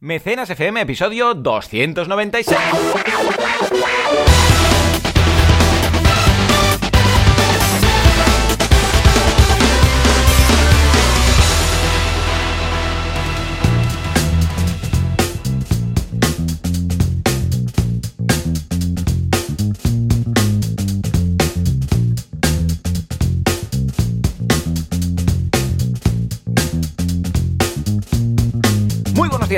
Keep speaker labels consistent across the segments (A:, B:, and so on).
A: Mecenas FM, episodio 296.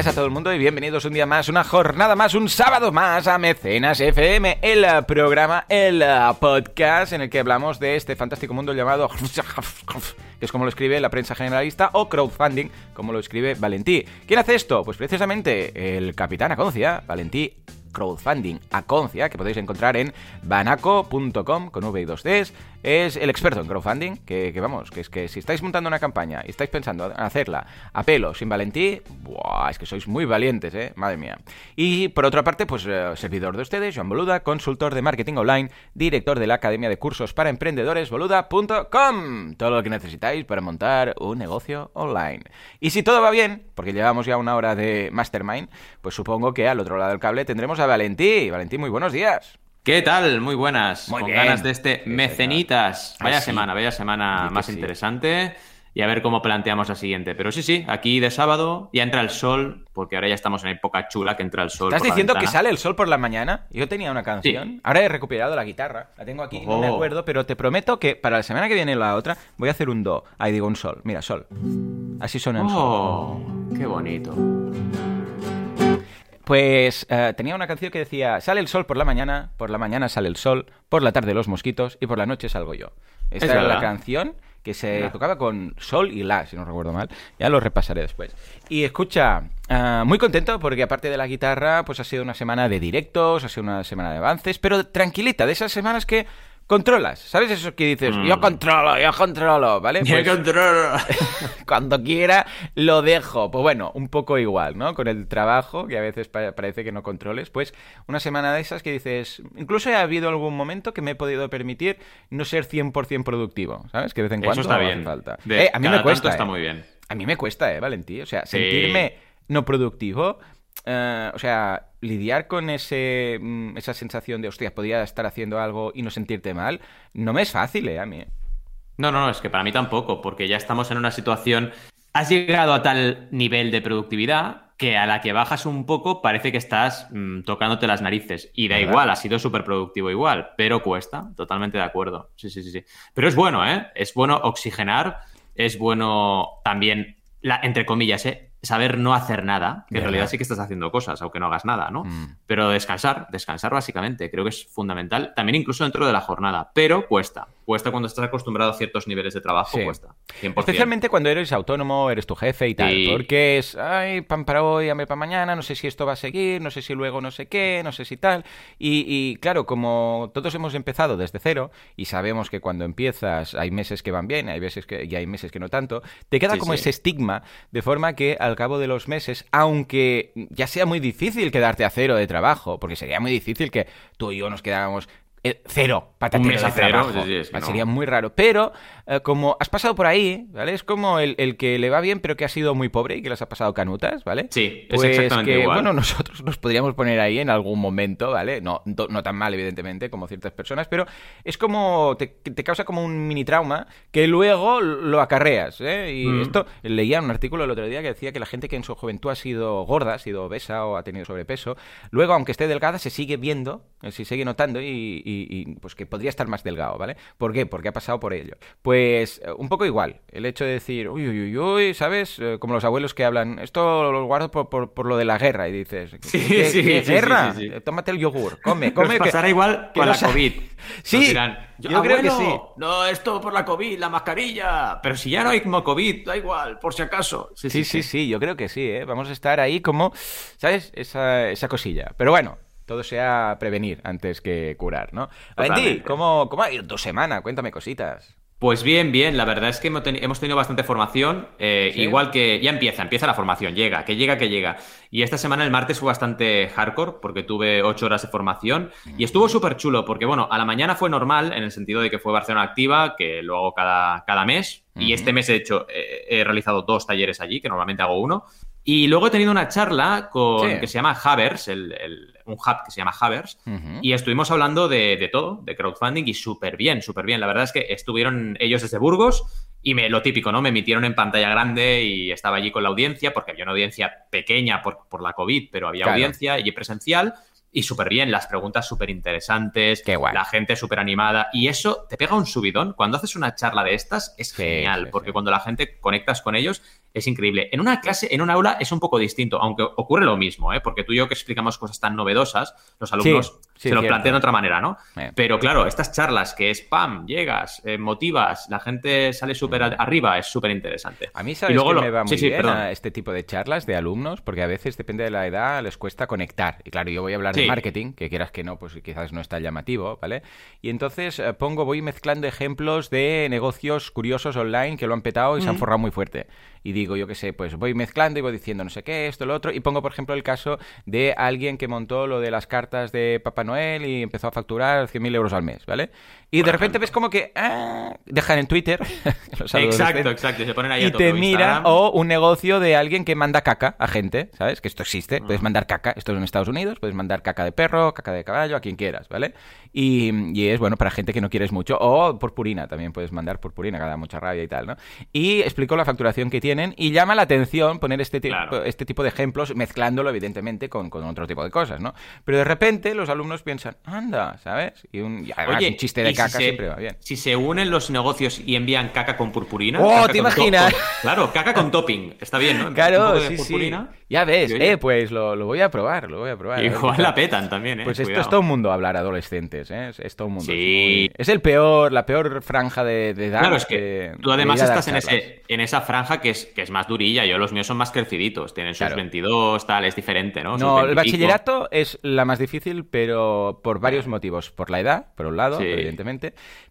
A: Días a todo el mundo y bienvenidos un día más, una jornada más, un sábado más a Mecenas FM, el programa, el podcast en el que hablamos de este fantástico mundo llamado que es como lo escribe la prensa generalista, o crowdfunding, como lo escribe Valentí. ¿Quién hace esto? Pues precisamente el capitán Aconcia, Valentí crowdfunding Aconcia, que podéis encontrar en banaco.com con V y 2 Ds. Es el experto en crowdfunding, que, vamos, que es que si estáis montando una campaña y estáis pensando en hacerla a pelo, sin valentí, ¡buah! es que sois muy valientes, ¿eh? Madre mía. Y por otra parte, pues eh, servidor de ustedes, Joan Boluda, consultor de marketing online, director de la Academia de Cursos para Emprendedores, boluda.com. Todo lo que necesitáis para montar un negocio online. Y si todo va bien, porque llevamos ya una hora de Mastermind, pues supongo que al otro lado del cable tendremos a Valentí. Valentí, muy buenos días.
B: ¿Qué tal? Muy buenas.
A: Muy
B: Con
A: bien.
B: ganas de este
A: Sí,
B: mecenitas. Vaya
A: Ay, sí.
B: semana, vaya semana
A: que
B: más
A: sí.
B: interesante. Y a ver cómo planteamos la siguiente. Pero sí, sí, aquí de sábado ya entra el sol, porque ahora ya estamos en época chula que entra el sol.
A: ¿Estás
B: por la
A: diciendo que
B: ventana.
A: sale el sol por la mañana? Yo tenía una canción.
B: Sí.
A: Ahora he recuperado la guitarra. La tengo aquí, no me
B: Oh.
A: acuerdo, pero te prometo que para la semana que viene la otra voy a hacer un do. Ahí digo un sol. Mira, sol. Así suena el sol.
B: Oh, qué bonito.
A: Pues eh, tenía una canción que decía, sale el sol por la mañana, por la mañana sale el sol, por la tarde los mosquitos y por la noche salgo yo. Esta
B: Es
A: era la canción que se tocaba con sol y la, si no recuerdo mal. Ya lo repasaré después. Y escucha, eh, muy contento porque aparte de la guitarra, pues ha sido una semana de directos, ha sido una semana de avances, pero tranquilita, de esas semanas que controlas. ¿Sabes eso que dices?
B: Mm.
A: Yo controlo, yo controlo, ¿vale?
B: Yo
A: Pues-
B: controlo.
A: cuando quiera lo dejo. Pues bueno, un poco igual, ¿no? Con el trabajo, que a veces pa- parece que no controles, pues una semana de esas que dices, incluso ha habido algún momento que me he podido permitir no ser 100% productivo, ¿sabes? Que de vez en
B: Eso
A: cuando
B: está
A: hace
B: bien.
A: falta.
B: De
A: Eh, a mí me cuesta,
B: está
A: eh.
B: muy bien.
A: A mí me cuesta, ¿eh, Valentí? O sea,
B: Sí.
A: sentirme no productivo, eh, o sea, lidiar con ese, mm, esa sensación de, hostia, podía estar haciendo algo y no sentirte mal, no me es fácil, ¿eh? A mí.
B: No, no, no, es que para mí tampoco, porque ya estamos en una situación. Has llegado a tal nivel de productividad que a la que bajas un poco parece que estás mm, tocándote las narices. Y da
A: ¿Verdad?
B: igual, ha sido súper productivo igual, pero cuesta, totalmente de acuerdo. Sí, sí, sí, sí. Pero es bueno, ¿eh? Es bueno oxigenar, es bueno también, la, entre comillas, ¿eh? Saber no hacer nada, que en realidad sí que estás haciendo cosas, aunque no hagas nada, ¿no?
A: Mm.
B: Pero descansar, descansar básicamente, creo que es fundamental, también incluso dentro de la jornada, pero cuesta, cuesta cuando estás acostumbrado a ciertos niveles de trabajo,
A: Sí.
B: cuesta. 100%.
A: Especialmente cuando eres autónomo, eres tu jefe y tal.
B: Sí.
A: Porque es, ay, pan para hoy, hambre para mañana, no sé si esto va a seguir, no sé si luego no sé qué, no sé si tal. Y, y, claro, como todos hemos empezado desde cero y sabemos que cuando empiezas hay meses que van bien, hay veces que, y hay meses que no tanto, te queda
B: Sí,
A: como ese estigma de forma que al cabo de los meses, aunque ya sea muy difícil quedarte a cero de trabajo, porque sería muy difícil que tú y yo nos quedáramos eh, cero patatero
B: Un mes a
A: de
B: cero, sí, sí, es que
A: Vale,
B: no.
A: Sería muy raro. Pero eh, como has pasado por ahí, ¿vale? Es como el, el que le va bien pero que ha sido muy pobre y que las ha pasado canutas, ¿vale?
B: Sí, es
A: Pues
B: exactamente
A: que,
B: igual.
A: bueno, nosotros nos podríamos poner ahí en algún momento, ¿vale? No, no, tan mal, evidentemente, como ciertas personas, pero es como, te, te causa como un mini trauma que luego lo acarreas, ¿eh? Y
B: Mm.
A: esto, leía un artículo el otro día que decía que la gente que en su juventud ha sido gorda, ha sido obesa o ha tenido sobrepeso, luego, aunque esté delgada, se sigue viendo, eh, se sigue notando y, y- y, pues que podría estar más delgado, ¿vale? ¿Por qué? Porque ha pasado por ello. Pues eh, un poco igual, el hecho de decir, uy, uy, uy, uy, ¿sabes? Eh, como los abuelos que hablan, esto lo guardo por, por- por lo de la guerra y dices, ¿qué,
B: Sí,
A: qué-
B: sí,
A: qué
B: sí,
A: guerra?
B: sí, sí, sí.
A: Eh, Tómate el yogur, come, come.
B: Nos
A: que-
B: pasará igual
A: que
B: con la COVID.
A: Sí,
B: dirán,
A: yo creo que
B: "Abuelo,
A: sí.
B: No, esto por la COVID, la mascarilla. Pero si ya no hay como COVID, da igual, por si acaso.
A: Sí, sí, sí, yo creo que sí, ¿eh? Vamos a estar ahí como, ¿sabes? Esa, esa cosilla. Pero bueno, todo sea prevenir antes que curar, ¿no?
B: Totalmente.
A: ¿cómo, ¿cómo ha ido tu semana? Cuéntame cositas.
B: Pues bien, bien, la verdad es que hemos, teni- hemos tenido bastante formación, eh,
A: ¿Sí?
B: igual que ya empieza, empieza la formación, llega, que llega, que llega. Y esta semana, el martes, fue bastante hardcore porque tuve ocho horas de formación y estuvo súper chulo porque, bueno, a la mañana fue normal en el sentido de que fue Barcelona Activa, que lo hago cada, cada mes y este mes he hecho, he realizado dos talleres allí, que normalmente hago uno. Y luego he tenido una charla con que se llama Havers, el, un hub que se llama Havers, y estuvimos hablando de, de, todo, de crowdfunding, y súper bien, súper bien. La verdad es que estuvieron ellos desde Burgos y me, lo típico, ¿no? Me emitieron en pantalla grande y estaba allí con la audiencia, porque había una audiencia pequeña por, por la COVID, pero había audiencia y presencial y súper bien, las preguntas súper interesantes, la gente súper animada. Y eso te pega un subidón. Cuando haces una charla de estas es genial, porque cuando la gente conectas con ellos es increíble. En una clase, en un aula es un poco distinto, aunque ocurre lo mismo, ¿eh? porque tú y yo que explicamos cosas tan novedosas, los alumnos se lo plantean de otra manera, ¿no? Eh. Pero claro, estas charlas que es pam, llegas, eh, motivas, la gente sale súper arriba, es súper interesante.
A: A mí sabes que me va muy bien a este tipo de charlas de alumnos, porque a veces depende de la edad les cuesta conectar. Y claro, yo voy a hablar de marketing, que quieras que no, pues quizás no está llamativo, ¿vale? Y entonces eh, pongo, voy mezclando ejemplos de negocios curiosos online que lo han petado y se han forrado muy fuerte y digo, yo qué sé, pues voy mezclando y voy diciendo no sé qué, esto, lo otro, y pongo, por ejemplo, el caso de alguien que montó lo de las cartas de Papá Noel y empezó a facturar 100.000 euros al mes, ¿vale? Y de repente ves como que ah, dejan en Twitter.
B: exacto, exacto. Se ponen ahí
A: y te mira o un negocio de alguien que manda caca a gente, ¿sabes? Que esto existe. Ah. Puedes mandar caca. Esto es en Estados Unidos. Puedes mandar caca de perro, caca de caballo, a quien quieras, ¿vale? Y, es bueno para gente que no quieres mucho. O purpurina también puedes mandar purpurina, que da mucha rabia y tal, ¿no? Y explico la facturación que tienen y llama la atención poner este, tipo, este tipo de ejemplos mezclándolo, evidentemente, con, otro tipo de cosas, ¿no? Pero de repente los alumnos piensan, anda, ¿sabes? Y un, un chiste de
B: si se, unen los negocios y envían caca con purpurina.
A: ¡Oh, te imaginas!
B: claro, caca con topping. Está bien, ¿no?
A: Claro, sí, sí. Ya ves, eh, pues lo, voy a probar, lo voy a probar.
B: Igual la petan también, ¿eh?
A: Pues esto es todo un mundo hablar adolescentes, ¿eh? Es, todo un mundo. Sí. Es, el peor, la peor franja de, edad.
B: Claro, es que, tú además estás en, ese, en esa franja que es, que es más durilla. Yo, los míos son más creciditos. Tienen sus 22, tal, es diferente, ¿no?
A: No, el bachillerato es la más difícil, pero por varios motivos. Por la edad, por un lado, evidentemente.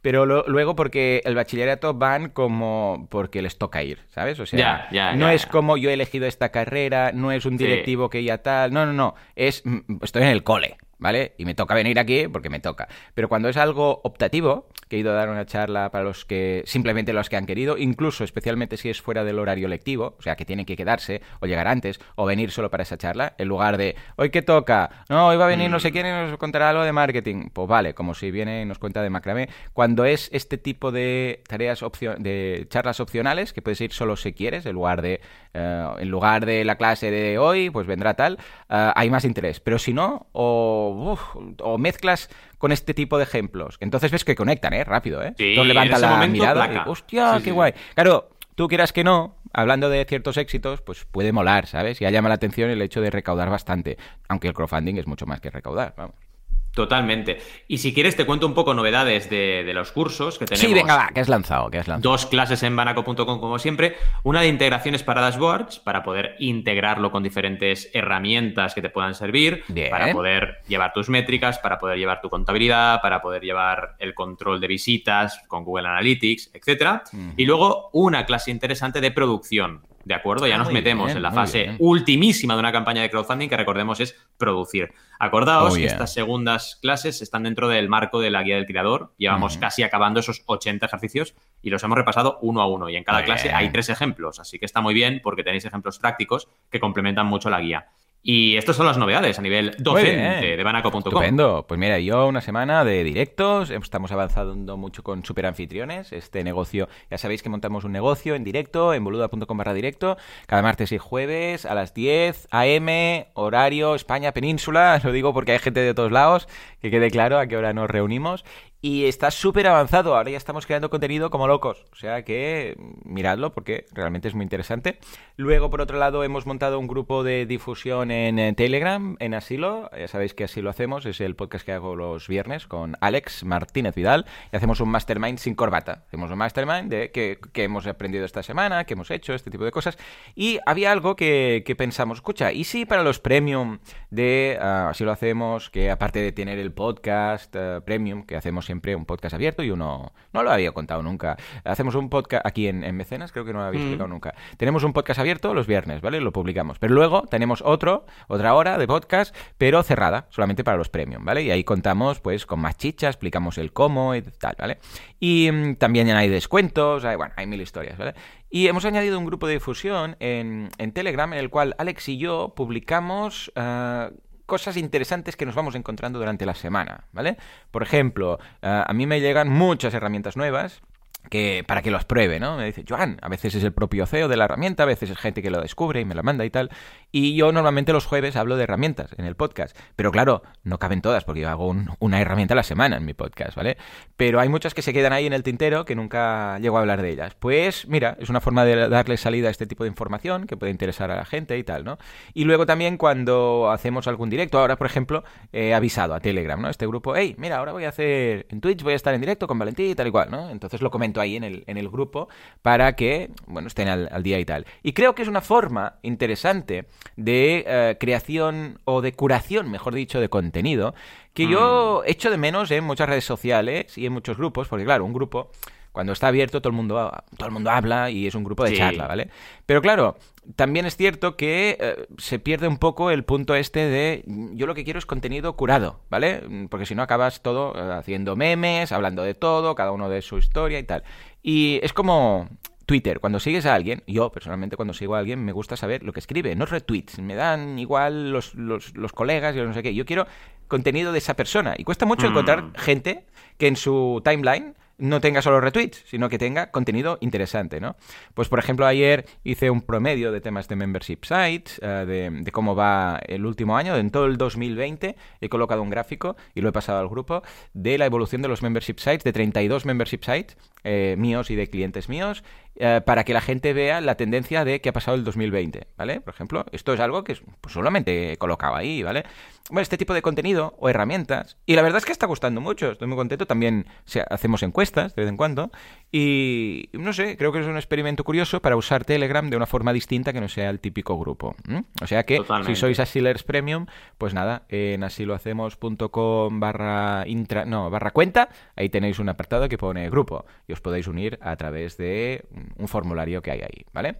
A: Pero luego porque el bachillerato van como porque les toca ir, ¿sabes? O sea, no es como yo he elegido esta carrera, no es un directivo que ya tal, no, no, no, es mm, estoy en el cole, ¿vale? Y me toca venir aquí porque me toca. Pero cuando es algo optativo, que he ido a dar una charla para los que, simplemente los que han querido, incluso especialmente si es fuera del horario lectivo, o sea, que tienen que quedarse o llegar antes o venir solo para esa charla, en lugar de, hoy que toca, no, hoy va a venir no sé mm. quién y nos contará algo de marketing. Pues vale, como si viene y nos cuenta de macramé. Cuando es este tipo de tareas, de charlas opcionales, que puedes ir solo si quieres, en lugar de, eh, en lugar de la clase de hoy, pues vendrá tal, eh, hay más interés. Pero si no, o o mezclas con este tipo de ejemplos. Entonces ves que conectan, ¿eh? Rápido, ¿eh?
B: Sí, levanta la mirada y,
A: hostia, qué guay. Claro, tú quieras que no, hablando de ciertos éxitos, pues puede molar, ¿sabes? Ya llama la atención el hecho de recaudar bastante, aunque el crowdfunding es mucho más que recaudar, vamos.
B: Totalmente. Y si quieres te cuento un poco novedades de, los cursos que tenemos.
A: Sí, venga, va, que has lanzado, que has lanzado.
B: Dos clases en banaco.com como siempre. Una de integraciones para dashboards, para poder integrarlo con diferentes herramientas que te puedan servir, para poder llevar tus métricas, para poder llevar tu contabilidad, para poder llevar el control de visitas con Google Analytics, etcétera. Y luego una clase interesante de producción, ¿de acuerdo? Ya ah, nos metemos en la fase ultimísima de una campaña de crowdfunding que recordemos es producir. Acordaos oh, que estas segundas clases están dentro del marco de la guía del creador. Llevamos casi acabando esos 80 ejercicios y los hemos repasado uno a uno. Y en cada clase hay tres ejemplos, así que está muy bien porque tenéis ejemplos prácticos que complementan mucho la guía. Y estas son las novedades a nivel docente de banaco.com.
A: Estupendo. Pues mira, yo una semana de directos, estamos avanzando mucho con super anfitriones. Este negocio, ya sabéis que montamos un negocio en directo, en boluda.com barra directo, cada martes y jueves a las 10 AM, horario España Península. Lo digo porque hay gente de todos lados, que quede claro a qué hora nos reunimos. Y está súper avanzado. Ahora ya estamos creando contenido como locos. O sea que mm, miradlo porque realmente es muy interesante. Luego, por otro lado, hemos montado un grupo de difusión en Telegram, en Asilo. Ya sabéis que así lo hacemos. Es el podcast que hago los viernes con Alex Martínez Vidal. Y hacemos un mastermind sin corbata. Hacemos un mastermind de qué, hemos aprendido esta semana, qué hemos hecho, este tipo de cosas. Y había algo que, pensamos, escucha, ¿y si para los premium de uh, Así lo hacemos, que aparte de tener el podcast uh, premium que hacemos siempre un podcast abierto y uno... No lo había contado nunca. Hacemos un podcast aquí en, Mecenas, creo que no lo había explicado nunca. Tenemos un podcast abierto los viernes, ¿vale? Lo publicamos. Pero luego tenemos otro, otra hora de podcast, pero cerrada, solamente para los premium, ¿vale? Y ahí contamos, pues, con más chicha, explicamos el cómo y tal, ¿vale? Y mm, también hay descuentos, hay, bueno, hay mil historias, ¿vale? Y hemos añadido un grupo de difusión en, Telegram en el cual Alex y yo publicamos... Ah, cosas interesantes que nos vamos encontrando durante la semana, ¿vale? Por ejemplo, ah, a mí me llegan muchas herramientas nuevas que para que los pruebe, ¿no? Me dice, Joan, a veces es el propio CEO de la herramienta, a veces es gente que lo descubre y me la manda y tal. Y yo normalmente los jueves hablo de herramientas en el podcast. Pero claro, no caben todas porque yo hago una herramienta a la semana en mi podcast, ¿vale? Pero hay muchas que se quedan ahí en el tintero que nunca llego a hablar de ellas. Pues mira, es una forma de darle salida a este tipo de información que puede interesar a la gente y tal, ¿no? Y luego también cuando hacemos algún directo, ahora por ejemplo, he avisado a Telegram, ¿no? Este grupo, hey, mira, ahora voy a hacer en Twitch, voy a estar en directo con Valentín y tal y cual, ¿no? Entonces lo comento ahí en el, en el grupo para que, bueno, estén al, día y tal. Y creo que es una forma interesante de eh, creación o de curación, mejor dicho, de contenido, que yo mm. echo de menos en muchas redes sociales y en muchos grupos, porque claro, un grupo cuando está abierto todo el mundo todo el mundo habla y es un grupo de charla, ¿vale? Pero claro, también es cierto que eh, se pierde un poco el punto este de yo lo que quiero es contenido curado, ¿vale? Porque si no acabas todo eh, haciendo memes, hablando de todo, cada uno de su historia y tal. Y es como Twitter, cuando sigues a alguien, yo personalmente cuando sigo a alguien me gusta saber lo que escribe, no retweets, me dan igual los, los, los colegas y no sé qué, yo quiero contenido de esa persona y cuesta mucho encontrar mm. gente que en su timeline no tenga solo retweets, sino que tenga contenido interesante, ¿no? Pues, por ejemplo, ayer hice un promedio de temas de membership sites, eh, de, cómo va el último año, en todo el 2020 he colocado un gráfico y lo he pasado al grupo de la evolución de los membership sites, de 32 membership sites eh, míos y de clientes míos, eh, para que la gente vea la tendencia de qué ha pasado el 2020, ¿vale? Por ejemplo, esto es algo que pues, solamente he colocado ahí, ¿vale? Bueno, este tipo de contenido o herramientas, y la verdad es que está gustando mucho, estoy muy contento, también hacemos encuestas de vez en cuando, y no sé, creo que es un experimento curioso para usar Telegram de una forma distinta que no sea el típico grupo. O sea que si sois Asilers Premium, pues nada, en asilohacemos.com barra intra, no, barra cuenta, ahí tenéis un apartado que pone grupo y os podéis unir a través de un formulario que hay ahí, ¿vale?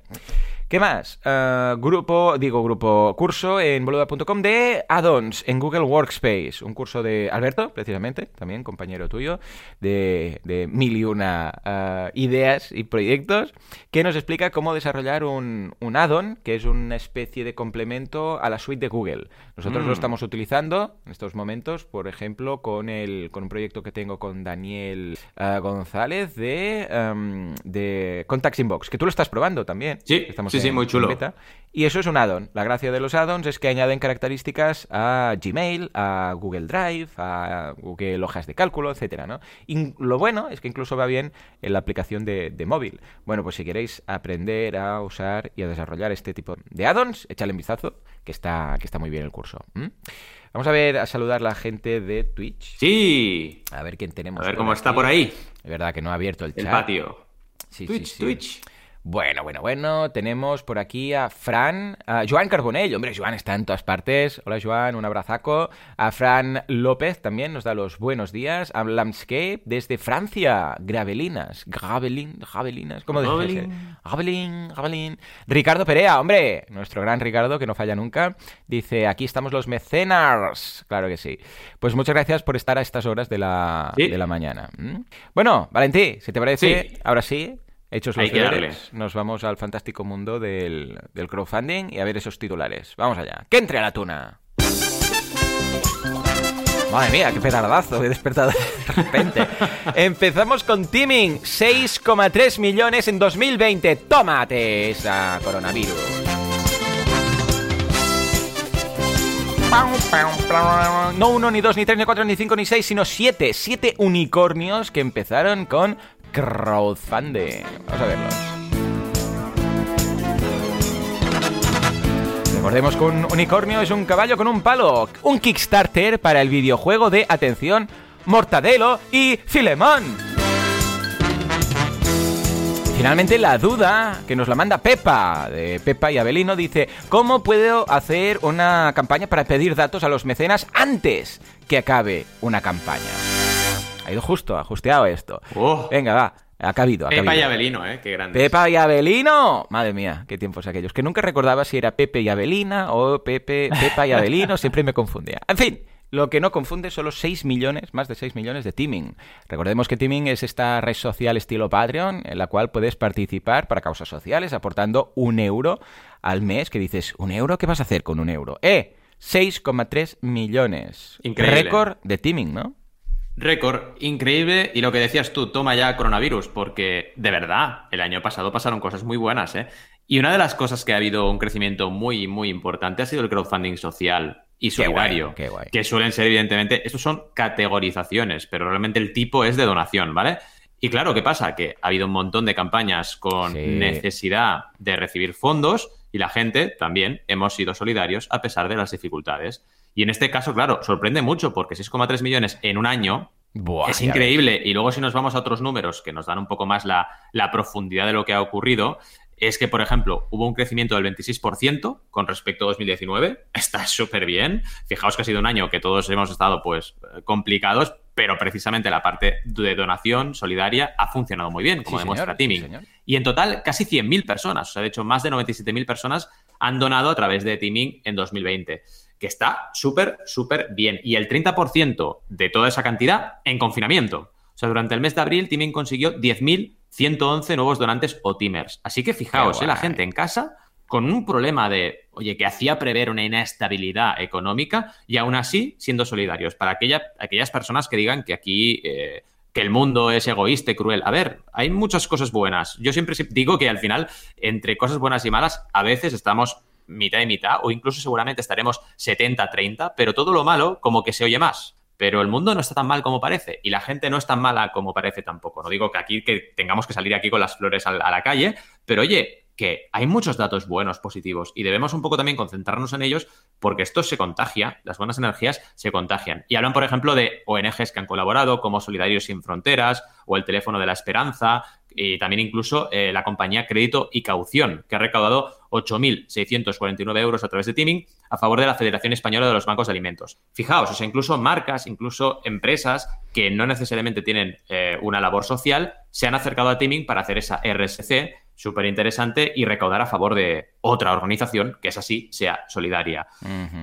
A: ¿Qué más? Eh, grupo, digo grupo, curso en boluda.com de addons en Google Workspace. Un curso de Alberto, precisamente, también compañero tuyo, de, de mil y una eh, ideas y proyectos, que nos explica cómo desarrollar un, un add-on, que es una especie de complemento a la suite de Google. Nosotros lo mm. estamos utilizando en estos momentos, por ejemplo, con, el, con un proyecto que tengo con Daniel eh, González de, um, de Contacts Inbox, que tú lo estás probando también.
B: Sí, estamos sí, muy chulo.
A: Y eso es un add-on. La gracia de los add-ons es que añaden características a Gmail, a Google Drive, a Google Hojas de Cálculo, etcétera, ¿no? Y lo bueno es que incluso va bien en la aplicación de, móvil. Bueno, pues si queréis aprender a usar y a desarrollar este tipo de add-ons, échale un vistazo, que está, que está muy bien el curso. Vamos a ver, a saludar a la gente de Twitch.
B: Sí.
A: A ver quién tenemos.
B: A ver cómo está por ahí.
A: Es verdad que no ha abierto el, chat.
B: El patio.
A: Sí,
B: Twitch,
A: sí,
B: sí. Twitch.
A: Bueno, bueno, bueno, tenemos por aquí a Fran, a Joan Carbonell, hombre, Joan está en todas partes. Hola Joan, un abrazaco. A Fran López también nos da los buenos días. A Landscape desde Francia, Gravelinas, Gravelin, Gravelinas, ¿cómo decís? Gravelin, Gravelin. Ricardo Perea, hombre, nuestro gran Ricardo que no falla nunca, dice, aquí estamos los mecenas. Claro que sí. Pues muchas gracias por estar a estas horas de la, de la mañana. ¿Mm? Bueno, Valentí, si te parece, ahora sí, Hechos los deberes, nos vamos al fantástico mundo del, crowdfunding y a ver esos titulares. Vamos allá. ¡Que entre a la tuna! Madre mía, qué petardazo, he despertado de repente. Empezamos con Teaming, 6,3 millones en 2020. ¡Tómate esa coronavirus! No uno, ni dos, ni tres, ni cuatro, ni cinco, ni seis, sino siete. Siete unicornios que empezaron con crowdfunding. Vamos a verlos. Recordemos que un unicornio es un caballo con un palo. Un Kickstarter para el videojuego de, atención, Mortadelo y Filemón. Finalmente la duda que nos la manda Pepa, de Pepa y Abelino, dice, ¿cómo puedo hacer una campaña para pedir datos a los mecenas antes que acabe una campaña? Ha ido justo, ajusteado esto.
B: Oh.
A: Venga, va. Ha cabido, ha
B: Pepa
A: cabido.
B: y Abelino, ¿eh? Qué grande.
A: Pepa y Abelino. Madre mía, qué tiempos aquellos. Que nunca recordaba si era Pepe y Abelina o Pepe, Pepa y Abelino. Siempre me confundía. En fin. Lo que no confunde son los 6 millones, más de 6 millones de Teaming. Recordemos que Teaming es esta red social estilo Patreon en la cual puedes participar para causas sociales aportando un euro al mes. Que dices, ¿un euro? ¿Qué vas a hacer con un euro? ¡Eh! 6,3 millones.
B: Increíble.
A: Récord de Teaming, ¿no?
B: Récord increíble y lo que decías tú, toma ya coronavirus, porque de verdad, el año pasado pasaron cosas muy buenas, ¿eh? Y una de las cosas que ha habido un crecimiento muy, muy importante ha sido el crowdfunding social y
A: Qué guay,
B: solidario,
A: qué guay.
B: que suelen ser evidentemente, estos son categorizaciones, pero realmente el tipo es de donación, ¿vale? Y claro, ¿qué pasa? Que ha habido un montón de campañas con
A: Sí.
B: necesidad de recibir fondos y la gente también hemos sido solidarios a pesar de las dificultades. Y en este caso, claro, sorprende mucho porque 6,3 millones en un año
A: Buah,
B: es increíble. Y luego si nos vamos a otros números que nos dan un poco más la, la profundidad de lo que ha ocurrido, es que, por ejemplo, hubo un crecimiento del 26% con respecto a 2019. Está súper bien. Fijaos que ha sido un año que todos hemos estado pues complicados, pero precisamente la parte de donación solidaria ha funcionado muy bien, como
A: Sí,
B: demuestra
A: sí, señor.
B: Y en total, casi 100.000 personas, o sea, de hecho, más de 97.000 personas han donado a través de Teaming en 2020, que está súper, súper bien. Y el 30% de toda esa cantidad en confinamiento. O sea, durante el mes de abril, Teaming consiguió 10.111 nuevos donantes o Teamers. Así que fijaos, ¿eh? la gente en casa con un problema de, oye, que hacía prever una inestabilidad económica y aún así siendo solidarios para aquella- aquellas personas que digan que aquí eh, que el mundo es egoísta y cruel. A ver, hay muchas cosas buenas. Yo siempre digo que al final, entre cosas buenas y malas, a veces estamos mitad y mitad o incluso seguramente estaremos 70-30, pero todo lo malo como que se oye más. Pero el mundo no está tan mal como parece y la gente no es tan mala como parece tampoco. No digo que aquí que tengamos que salir aquí con las flores a la calle, pero oye, que hay muchos datos buenos, positivos, y debemos un poco también concentrarnos en ellos porque esto se contagia, las buenas energías se contagian. Y hablan, por ejemplo, de ONGs que han colaborado, como Solidarios Sin Fronteras o el Teléfono de la Esperanza, y también incluso eh, la compañía Crédito y Caución, que ha recaudado 8.649 euros a través de Teaming a favor de la Federación Española de los Bancos de Alimentos. Fijaos, o sea, incluso marcas, incluso empresas que no necesariamente tienen eh, una labor social, se han acercado a Teaming para hacer esa RSC súper interesante y recaudar a favor de otra organización que es así, sea solidaria.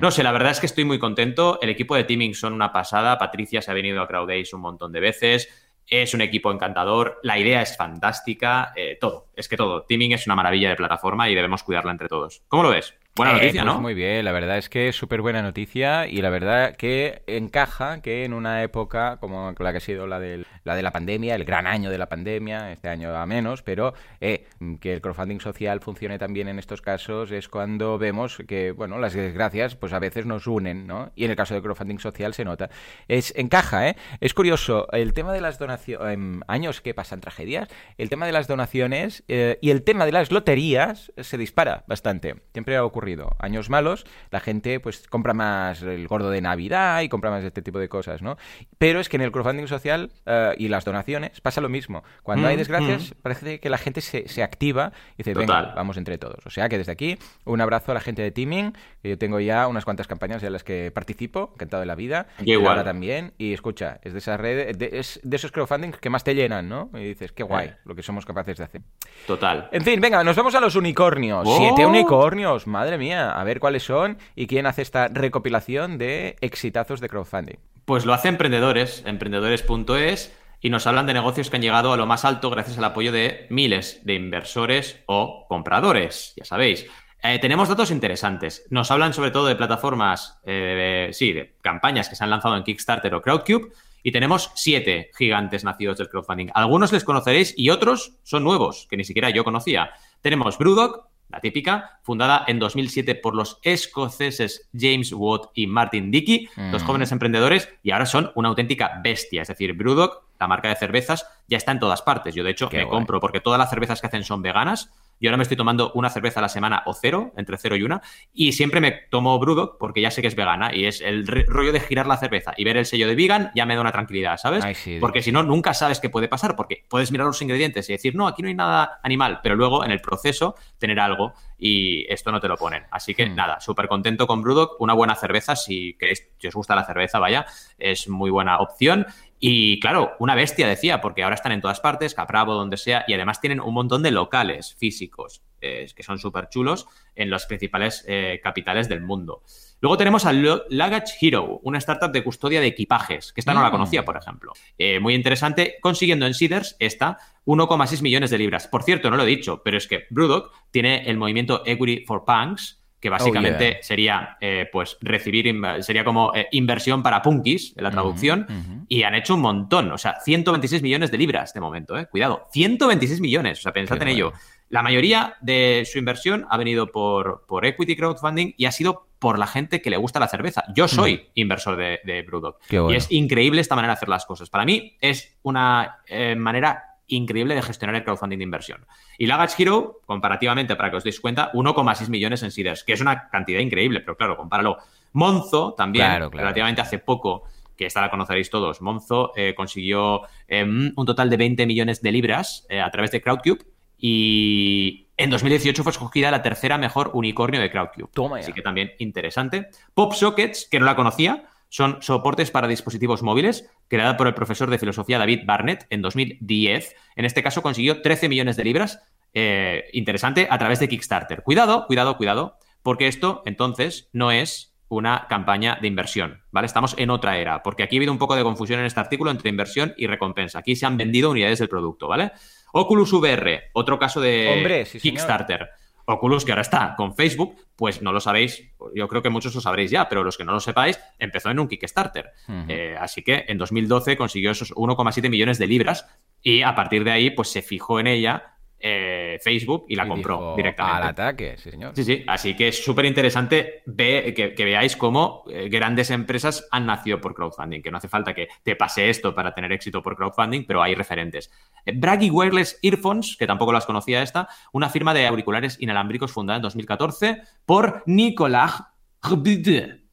B: No sé, la verdad es que estoy muy contento. El equipo de Teaming son una pasada. Patricia se ha venido a CrowdAce un montón de veces. Es un equipo encantador. La idea es fantástica. eh, todo, es que todo. Teaming es una maravilla de plataforma y debemos cuidarla entre todos. ¿Cómo lo ves? Buena
A: Eh,
B: noticia,
A: pues
B: ¿no?
A: Muy bien, la verdad es que es súper buena noticia y la verdad que encaja que en una época como la que ha sido la, del- la de la pandemia, el gran año de la pandemia, este año a menos, pero eh, que el crowdfunding social funcione también en estos casos es cuando vemos que, bueno, las desgracias pues a veces nos unen, ¿no? Y en el caso del crowdfunding social se nota. Es, encaja, ¿eh? Es curioso, el tema de las donaciones, años que pasan tragedias, el tema de las donaciones eh, y el tema de las loterías se dispara bastante. Siempre ha ocurrido. Años malos, la gente pues compra más el gordo de Navidad y compra más este tipo de cosas, ¿no? Pero es que en el crowdfunding social eh, y las donaciones pasa lo mismo. Cuando
B: Mm,
A: hay desgracias, parece que la gente se, se activa y dice,
B: Total.
A: venga, vamos entre todos. O sea que desde aquí, un abrazo a la gente de Teaming, que yo tengo ya unas cuantas campañas en las que participo, encantado de la vida.
B: Yo igual.
A: Ahora también. Y escucha, es de esas redes, de, es de esos crowdfunding que más te llenan, ¿no? Y dices, qué guay,
B: Eh.
A: lo que somos capaces de hacer.
B: Total.
A: En fin, venga, nos vamos a los unicornios.
B: ¡Oh!
A: Siete unicornios, madre mía. A ver cuáles son y quién hace esta recopilación de exitazos de crowdfunding.
B: Pues lo hace Emprendedores, emprendedores.es, y nos hablan de negocios que han llegado a lo más alto gracias al apoyo de miles de inversores o compradores, ya sabéis. Eh, tenemos datos interesantes. Nos hablan sobre todo de plataformas, eh, sí, de campañas que se han lanzado en Kickstarter o Crowdcube. Y tenemos siete gigantes nacidos del crowdfunding. Algunos les conoceréis y otros son nuevos, que ni siquiera yo conocía. Tenemos Brewdog, la típica, fundada en 2007 por los escoceses James Watt y Martin Dickey, dos
A: Mm.
B: jóvenes emprendedores, y ahora son una auténtica bestia. Es decir, Brewdog, la marca de cervezas, ya está en todas partes. Yo, de hecho,
A: Qué
B: me
A: guay.
B: compro porque todas las cervezas que hacen son veganas. Yo ahora me estoy tomando una cerveza a la semana o cero, entre cero y una, y siempre me tomo Brewdog porque ya sé que es vegana y es el rollo de girar la cerveza y ver el sello de vegan ya me da una tranquilidad, ¿sabes?
A: Ay, sí.
B: Porque si no, nunca sabes qué puede pasar, porque puedes mirar los ingredientes y decir, no, aquí no hay nada animal, pero luego en el proceso tener algo y esto no te lo ponen. Así que
A: Hmm.
B: nada, súper contento con Brewdog, una buena cerveza si queréis si os gusta la cerveza, vaya, es muy buena opción. Y claro, una bestia decía, porque ahora están en todas partes, Capravo, donde sea, y además tienen un montón de locales físicos eh, que son súper chulos en las principales eh, capitales del mundo. Luego tenemos a Luggage Hero, una startup de custodia de equipajes, que esta no la mm. conocía, por ejemplo. Eh, muy interesante, consiguiendo en Seeders esta 1,6 millones de libras. Por cierto, no lo he dicho, pero es que Brewdog tiene el movimiento Equity for Punks, que básicamente oh, sería eh, pues recibir, sería como eh, inversión para punkis en la traducción, y han hecho un montón, o sea, 126 millones de libras de momento, eh, cuidado, 126 millones, o sea, pensad en ello. La mayoría de su inversión ha venido por, por equity crowdfunding y ha sido por la gente que le gusta la cerveza. Yo soy inversor de, de Brewdog. Y es increíble esta manera de hacer las cosas. Para mí es una manera increíble de gestionar el crowdfunding de inversión. Y Lagach Hero, comparativamente, para que os deis cuenta, 1,6 millones en seeders, que es una cantidad increíble, pero claro, compáralo. Monzo también, relativamente hace poco, que esta la conoceréis todos, Monzo eh, consiguió em, un total de 20 millones de libras eh, a través de Crowdcube y en 2018 fue escogida la tercera mejor unicornio de Crowdcube. Toma Así que también interesante. PopSockets, que no la conocía, son soportes para dispositivos móviles, creada por el profesor de filosofía David Barnett en 2010. En este caso consiguió 13 millones de libras, eh, interesante, a través de Kickstarter. Cuidado, cuidado, cuidado, porque esto entonces no es una campaña de inversión, ¿vale? Estamos en otra era, porque aquí ha habido un poco de confusión en este artículo entre inversión y recompensa. Aquí se han vendido unidades del producto, ¿vale? Oculus VR, otro caso de Kickstarter. Oculus, que ahora está con Facebook, pues no lo sabéis, yo creo que muchos lo sabréis ya, pero los que no lo sepáis, empezó en un Kickstarter. Eh, así que en 2012 consiguió esos 1,7 millones de libras y a partir de ahí, pues se fijó en ella eh, Facebook y la compró directamente.
A: Al ataque, sí, señor.
B: Sí, sí. Así que es súper interesante que, veáis cómo eh, grandes empresas han nacido por crowdfunding, que no hace falta que te pase esto para tener éxito por crowdfunding, pero hay referentes. Eh, Braggy Wireless Earphones, que tampoco las conocía esta, una firma de auriculares inalámbricos fundada en 2014 por Nicolás.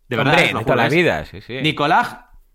A: De verdad, Hombre, la vida, sí,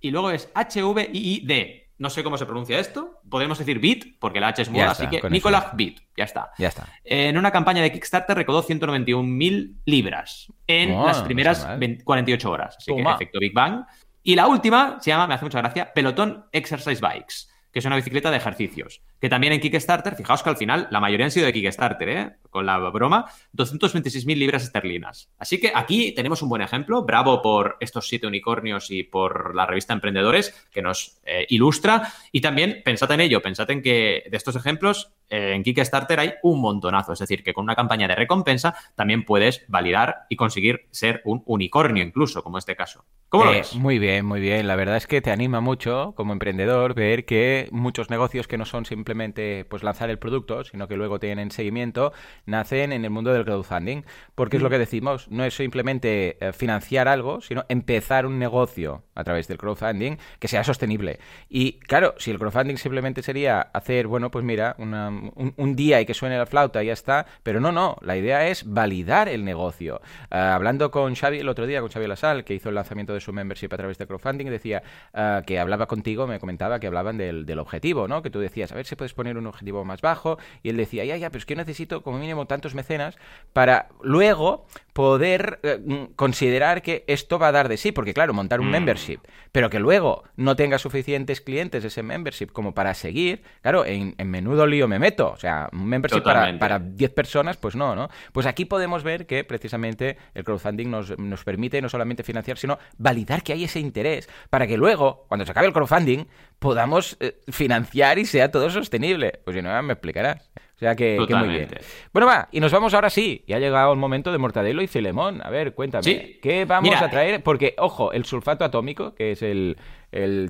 B: y luego es H-V-I-I-D no sé cómo se pronuncia esto, podemos decir Bit, porque la H es muda, así que Nicolás Bit, ya está.
A: Ya está.
B: En una campaña de Kickstarter recaudó 191.000 libras en las primeras 48 horas, así que efecto Big Bang. Y la última se llama, me hace mucha gracia, Peloton Exercise Bikes, que es una bicicleta de ejercicios que también en Kickstarter, fijaos que al final la mayoría han sido de Kickstarter, ¿eh? con la broma, 226.000 libras esterlinas. Así que aquí tenemos un buen ejemplo. Bravo por estos siete unicornios y por la revista Emprendedores que nos eh, ilustra. Y también pensad en ello, pensad en que de estos ejemplos eh, en Kickstarter hay un montonazo. Es decir, que con una campaña de recompensa también puedes validar y conseguir ser un unicornio incluso, como este caso. ¿Cómo lo ves?
A: Muy bien, muy bien. La verdad es que te anima mucho como emprendedor ver que muchos negocios que no son simplemente simplemente pues lanzar el producto, sino que luego tienen seguimiento, nacen en el mundo del crowdfunding. Porque es lo mm. que decimos, no es simplemente eh, financiar algo, sino empezar un negocio a través del crowdfunding que sea sostenible. Y claro, si el crowdfunding simplemente sería hacer, bueno, pues mira, un, día y que suene la flauta y ya está, pero no, no, la idea es validar el negocio. Ah, hablando con Xavi el otro día, con Xavi Lasal, que hizo el lanzamiento de su membership a través de crowdfunding, decía ah, que hablaba contigo, me comentaba que hablaban del, del objetivo, ¿no? Que tú decías, a ver si puedes poner un objetivo más bajo. Y él decía, ya, ya, pero es que yo necesito como mínimo tantos mecenas para luego poder eh, mm, considerar que esto va a dar de sí, porque claro, montar un mm. membership, pero que luego no tenga suficientes clientes ese membership como para seguir, claro, en, menudo lío me meto, o sea, un membership para, para 10 personas, pues no, ¿no? Pues aquí podemos ver que precisamente el crowdfunding nos, nos permite no solamente financiar, sino validar que hay ese interés, para que luego, cuando se acabe el crowdfunding, podamos eh, financiar y sea todo sostenible. Pues si no, me explicarás. O sea que, muy bien. Bueno, va, y nos vamos ahora sí. Ya ha llegado el momento de Mortadelo y Filemón. A ver, cuéntame. ¿Qué vamos a traer? Porque, ojo, el sulfato atómico, que es el,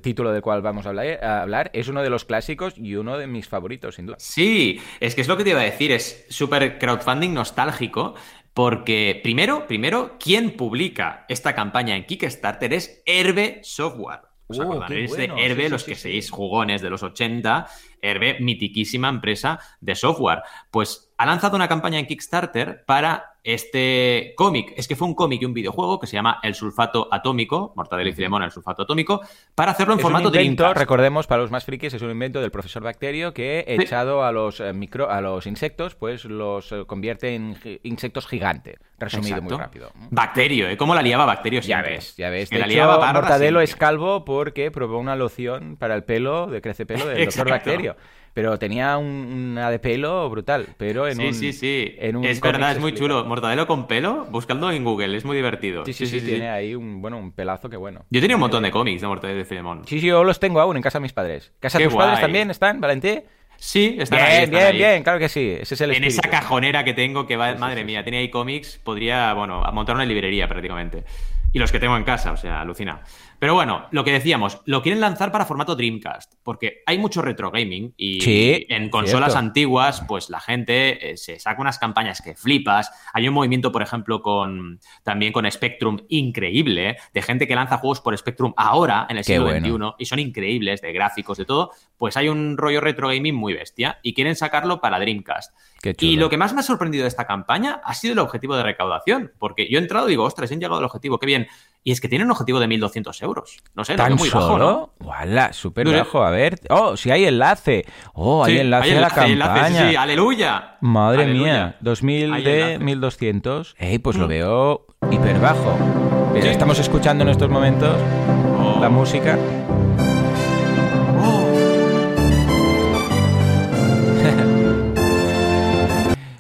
A: título del cual vamos a hablar, a hablar, es uno de los clásicos y uno de mis favoritos, sin duda.
B: Sí, es que es lo que te iba a decir. Es súper crowdfunding nostálgico. Porque, primero, primero, quien publica esta campaña en Kickstarter es Herbe Software. ¿Os acordaréis de Herbe, los que seáis jugones de los 80? Herbe, mitiquísima empresa de software. Pues ha lanzado una campaña en Kickstarter para este cómic. Es que fue un cómic y un videojuego que se llama El sulfato atómico, Mortadelo y Filemón, el sulfato atómico, para hacerlo en
A: Es
B: formato
A: un invento, recordemos, para los más frikis, es un invento del profesor Bacterio que, echado a los eh, micro, a los insectos, pues los eh, convierte en gi- insectos gigante. Resumido
B: Exacto.
A: muy rápido.
B: Bacterio, ¿eh? ¿Cómo la liaba Bacterio
A: Ya ves, ya ves.
B: Que
A: De
B: la
A: hecho,
B: liaba
A: Mortadelo es calvo porque probó una loción para el pelo de crece pelo del doctor. Bacterio. Pero tenía un- una de pelo brutal. Pero en
B: Sí,
A: un,
B: sí, sí.
A: en un
B: es verdad, es muy chulo. Mortadelo con pelo, buscando en Google, es muy divertido.
A: Sí, sí, sí, tiene ahí un, bueno, un pelazo que bueno.
B: Yo tenía un montón de cómics de Mortadelo y Filemón.
A: Sí, sí, yo los tengo aún en casa de mis padres. ¿Casa de tus padres también están, Valentín?
B: Sí, están
A: Bien,
B: ahí, están
A: bien,
B: ahí.
A: bien, claro que sí. Ese es el
B: En esa cajonera que tengo, que va, madre mía, tiene ahí cómics, podría, bueno, montar una librería prácticamente. Y los que tengo en casa, o sea, alucina. Pero bueno, lo que decíamos, lo quieren lanzar para formato Dreamcast, porque hay mucho retro gaming y
A: Sí,
B: en consolas
A: cierto.
B: antiguas, pues la gente eh, se saca unas campañas que flipas. Hay un movimiento, por ejemplo, con también con Spectrum increíble, de gente que lanza juegos por Spectrum ahora, en el
A: Qué
B: siglo
A: bueno.
B: XXI, y son increíbles, de gráficos, de todo. Pues hay un rollo retro gaming muy bestia y quieren sacarlo para Dreamcast. Y lo que más me ha sorprendido de esta campaña ha sido el objetivo de recaudación, porque yo he entrado y digo, ostras, han llegado al objetivo, qué bien. Y es que tienen un objetivo de 1.200 euros. No sé,
A: ¿Tan
B: muy bajo, ¿no?
A: solo? Súper
B: No sé.
A: bajo. A ver. ¡Oh, si hay enlace! ¡Oh, hay
B: Sí,
A: enlace
B: hay
A: a la
B: enlace, hay enlace,
A: campaña!
B: sí, sí, aleluya.
A: Madre
B: Aleluya.
A: mía, 2000
B: Hay
A: de
B: enlace.
A: 1200. Ey, pues lo
B: Mm.
A: veo hiper bajo.
B: Sí.
A: Estamos escuchando en estos momentos
B: Oh.
A: la música.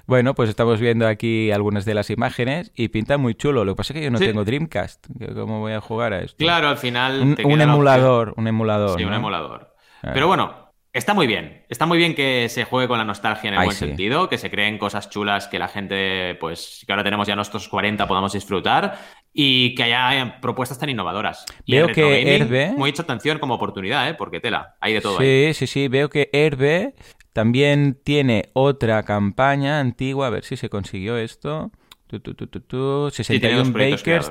A: Bueno, pues estamos viendo aquí algunas de las imágenes y pinta muy chulo. Lo que pasa es que yo no
B: Sí.
A: tengo Dreamcast. ¿Cómo voy a jugar a esto?
B: Claro, al final.
A: Un,
B: te queda
A: emulador, un emulador.
B: Sí, un emulador.
A: Ah.
B: Pero bueno, está muy bien. Está muy bien que se juegue con la nostalgia en el
A: Ay,
B: buen
A: sí.
B: sentido, que se creen cosas chulas que la gente, pues, que ahora tenemos ya nuestros 40, podamos disfrutar y que haya propuestas tan innovadoras. Y
A: Veo
B: retro
A: que Herbe-
B: Muy hecho atención como oportunidad, ¿eh? Porque tela, hay de todo ahí.
A: Sí, sí, sí. Veo que Herbe también tiene otra campaña antigua. A ver si se consiguió esto. Tu, tu, tu, tu, tu.
B: tiene dos
A: 61
B: proyectos
A: Bakers,
B: creados.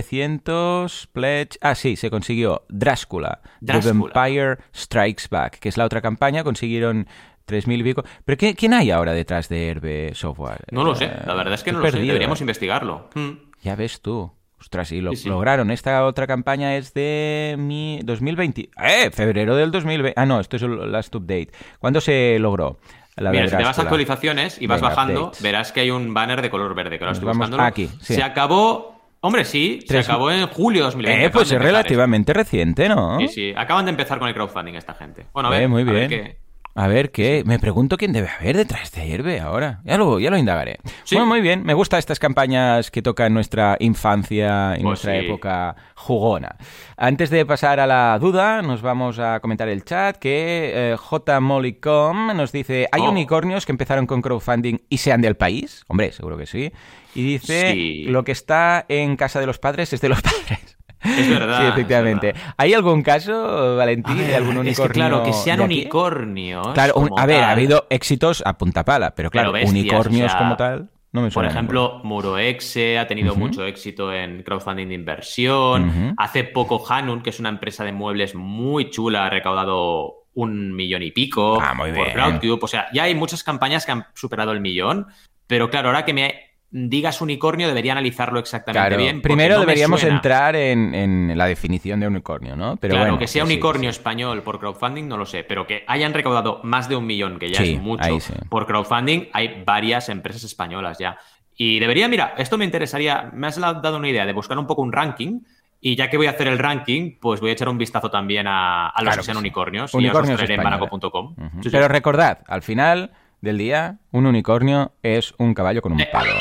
A: 3900 Pledge. Ah, sí, se consiguió Drácula. The. Vampire Strikes Back, que es la otra campaña. Consiguieron 3000 y pico. ¿Pero qué- quién hay ahora detrás de Herbe Software?
B: No lo sé, la verdad es que no lo sé. Deberíamos
A: eh.
B: investigarlo. Hmm.
A: Ya ves tú. Ostras, y lo
B: Sí, sí.
A: lograron. Esta otra campaña es de mi 2020. ¡Eh! Febrero del 2020. Ah, no, esto es el last update. ¿Cuándo se logró? La
B: Mira, si te vas a actualizaciones y vas
A: Venga,
B: bajando,
A: updates.
B: verás que hay un banner de color verde, que lo estoy buscando.
A: aquí, sí.
B: Se acabó. Hombre, sí,
A: Tres-
B: se acabó en julio de 2020.
A: Eh, pues es relativamente reciente, ¿no?
B: esto. Sí, sí. Acaban de empezar con el crowdfunding esta gente. Bueno, a ver.
A: Eh, muy
B: a ver
A: bien.
B: qué-
A: A ver, ¿qué? Me pregunto quién debe haber detrás de Herbe ahora. Ya lo, ya lo indagaré.
B: Sí.
A: Bueno, muy bien. Me gustan estas campañas que tocan nuestra infancia y
B: Pues
A: nuestra
B: sí.
A: época jugona. Antes de pasar a la duda, nos vamos a comentar el chat que eh, J. Mollycom nos dice, ¿hay
B: Oh.
A: unicornios que empezaron con crowdfunding y sean del país? Hombre, seguro que sí. Y dice,
B: Sí.
A: lo que está en casa de los padres es de los padres.
B: Es verdad.
A: Sí, efectivamente.
B: verdad.
A: ¿Hay algún caso, Valentín,
B: ver,
A: de algún
B: es
A: unicornio?
B: que claro, que sean unicornios.
A: Claro, un- a ver, ha habido éxitos a punta pala, pero claro,
B: Pero bestias,
A: unicornios
B: o sea,
A: como tal, no me
B: Por
A: suena.
B: ejemplo, Muroexe ha tenido mucho éxito en crowdfunding de inversión. Hace poco Hanun, que es una empresa de muebles muy chula, ha recaudado un millón y pico
A: Ah, muy
B: por
A: bien.
B: Crowdcube. O sea, ya hay muchas campañas que han superado el millón. Pero claro, ahora que me digas unicornio, debería analizarlo exactamente
A: Claro,
B: bien.
A: primero
B: no
A: deberíamos entrar en, en la definición de unicornio, ¿no? Pero
B: claro,
A: bueno,
B: que sea
A: sí,
B: unicornio
A: sí.
B: español por crowdfunding, no lo sé, pero que hayan recaudado más de un millón, que ya es mucho, por crowdfunding, hay varias empresas españolas ya. Y debería, mira, esto me interesaría, me has dado una idea de buscar un poco un ranking. Y ya que voy a hacer el ranking, pues voy a echar un vistazo también a, a los
A: Claro
B: que sean unicornios.
A: Unicornios
B: y los traeré en banaco.com.
A: Pero recordad, al final del día, un unicornio es un caballo con un
B: Eh,
A: palo.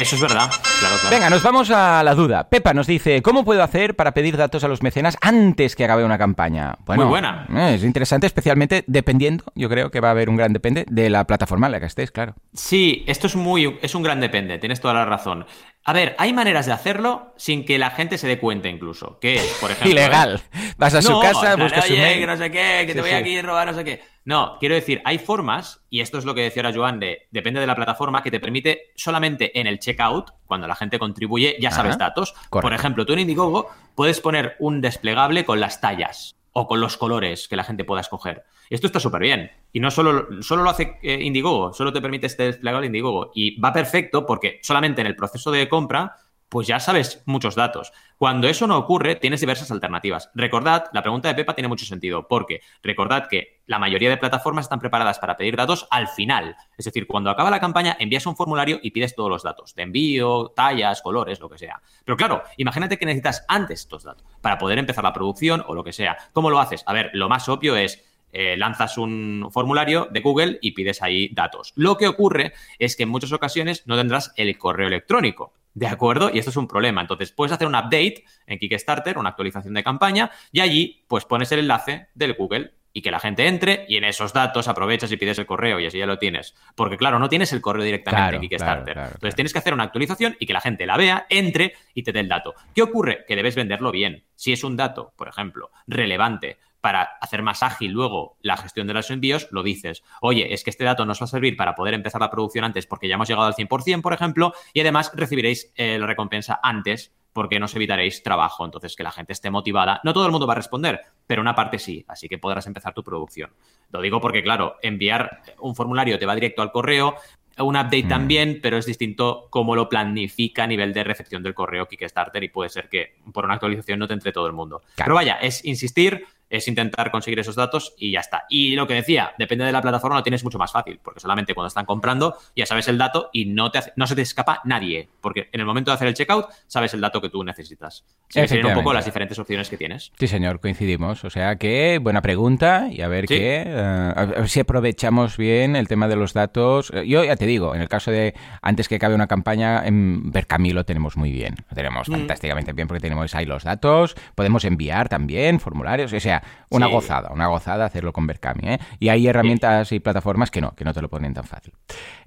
B: Eso es verdad, claro, claro.
A: Venga, nos vamos a la duda. Pepa nos dice, ¿cómo puedo hacer para pedir datos a los mecenas antes que acabe una campaña? Bueno,
B: Muy buena.
A: eh, Es interesante, especialmente dependiendo, yo creo que va a haber un gran depende de la plataforma en la que estés, claro.
B: Sí, esto es muy, es un gran depende, tienes toda la razón. A ver, hay maneras de hacerlo sin que la gente se dé cuenta incluso. Que es, por ejemplo.
A: Ilegal. Vas a su casa, buscas su
B: Oye,
A: mail.
B: que no sé qué, que
A: Sí,
B: te voy
A: sí.
B: aquí a robar, no sé qué. No, quiero decir, hay formas, y esto es lo que decía ahora Joan, de, depende de la plataforma, que te permite solamente en el checkout, cuando la gente contribuye, ya sabes
A: Ajá,
B: datos.
A: correcto.
B: Por ejemplo, tú en Indiegogo puedes poner un desplegable con las tallas. o con los colores que la gente pueda escoger. Esto está súper bien. Y no solo, solo lo hace eh, Indiegogo, solo te permite este desplegable Indiegogo. Y va perfecto porque solamente en el proceso de compra pues ya sabes muchos datos. Cuando eso no ocurre, tienes diversas alternativas. Recordad, la pregunta de Pepa tiene mucho sentido, porque recordad que la mayoría de plataformas están preparadas para pedir datos al final. Es decir, cuando acaba la campaña, envías un formulario y pides todos los datos, de envío, tallas, colores, lo que sea. Pero claro, imagínate que necesitas antes estos datos para poder empezar la producción o lo que sea. ¿Cómo lo haces? A ver, lo más obvio es eh, lanzas un formulario de Google y pides ahí datos. Lo que ocurre es que en muchas ocasiones no tendrás el correo electrónico. ¿De acuerdo? Y esto es un problema. Entonces, puedes hacer un update en Kickstarter, una actualización de campaña, y allí, pues pones el enlace del Google y que la gente entre y en esos datos aprovechas y pides el correo y así ya lo tienes. Porque claro, no tienes el correo directamente en Kickstarter. Entonces tienes que hacer una actualización y que la gente la vea, entre y te dé el dato. ¿Qué ocurre? Que debes venderlo bien. Si es un dato, por ejemplo, relevante para hacer más ágil luego la gestión de los envíos, lo dices. Oye, es que este dato nos va a servir para poder empezar la producción antes porque ya hemos llegado al 100%, por ejemplo, y además recibiréis eh, la recompensa antes porque nos evitaréis trabajo. Entonces, que la gente esté motivada. No todo el mundo va a responder, pero una parte sí, así que podrás empezar tu producción. Lo digo porque, claro, enviar un formulario te va directo al correo, un update mm. también, pero es distinto cómo lo planifica a nivel de recepción del correo Kickstarter y puede ser que por una actualización no te entre todo el mundo. Pero vaya, es insistir, es intentar conseguir esos datos y ya está. Y lo que decía, depende de la plataforma, lo tienes mucho más fácil, porque solamente cuando están comprando ya sabes el dato y no, te no se te escapa nadie, porque en el momento de hacer el checkout sabes el dato que tú necesitas. Serían un poco las diferentes opciones que tienes.
A: Sí, señor, coincidimos. O sea que buena pregunta y a ver qué, eh, a ver si aprovechamos bien el tema de los datos. Eh, yo ya te digo, en el caso de antes que acabe una campaña, en Berkami lo tenemos muy bien. Lo tenemos mm. fantásticamente bien porque tenemos ahí los datos, podemos enviar también formularios, o sea, una gozada, una gozada hacerlo con Berkami, ¿eh? Y hay herramientas y plataformas que no, que no te lo ponen tan fácil.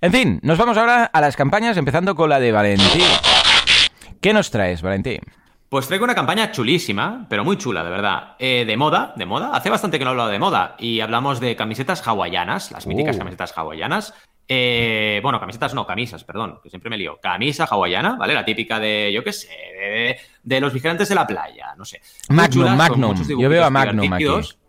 A: En fin, nos vamos ahora a las campañas, empezando con la de Valentín. ¿Qué nos traes, Valentín?
B: Pues traigo una campaña chulísima, pero muy chula, de verdad. Eh, de moda, de moda. Hace bastante que no hablo de moda. Y hablamos de camisetas hawaianas, las míticas uh. camisetas hawaianas. Eh, bueno, camisetas no, camisas, perdón, que siempre me lío. Camisa hawaiana, ¿vale? La típica de, yo qué sé, de, los vigilantes de la playa, no sé.
A: Magnum, Magnum. Yo veo a Magnum aquí.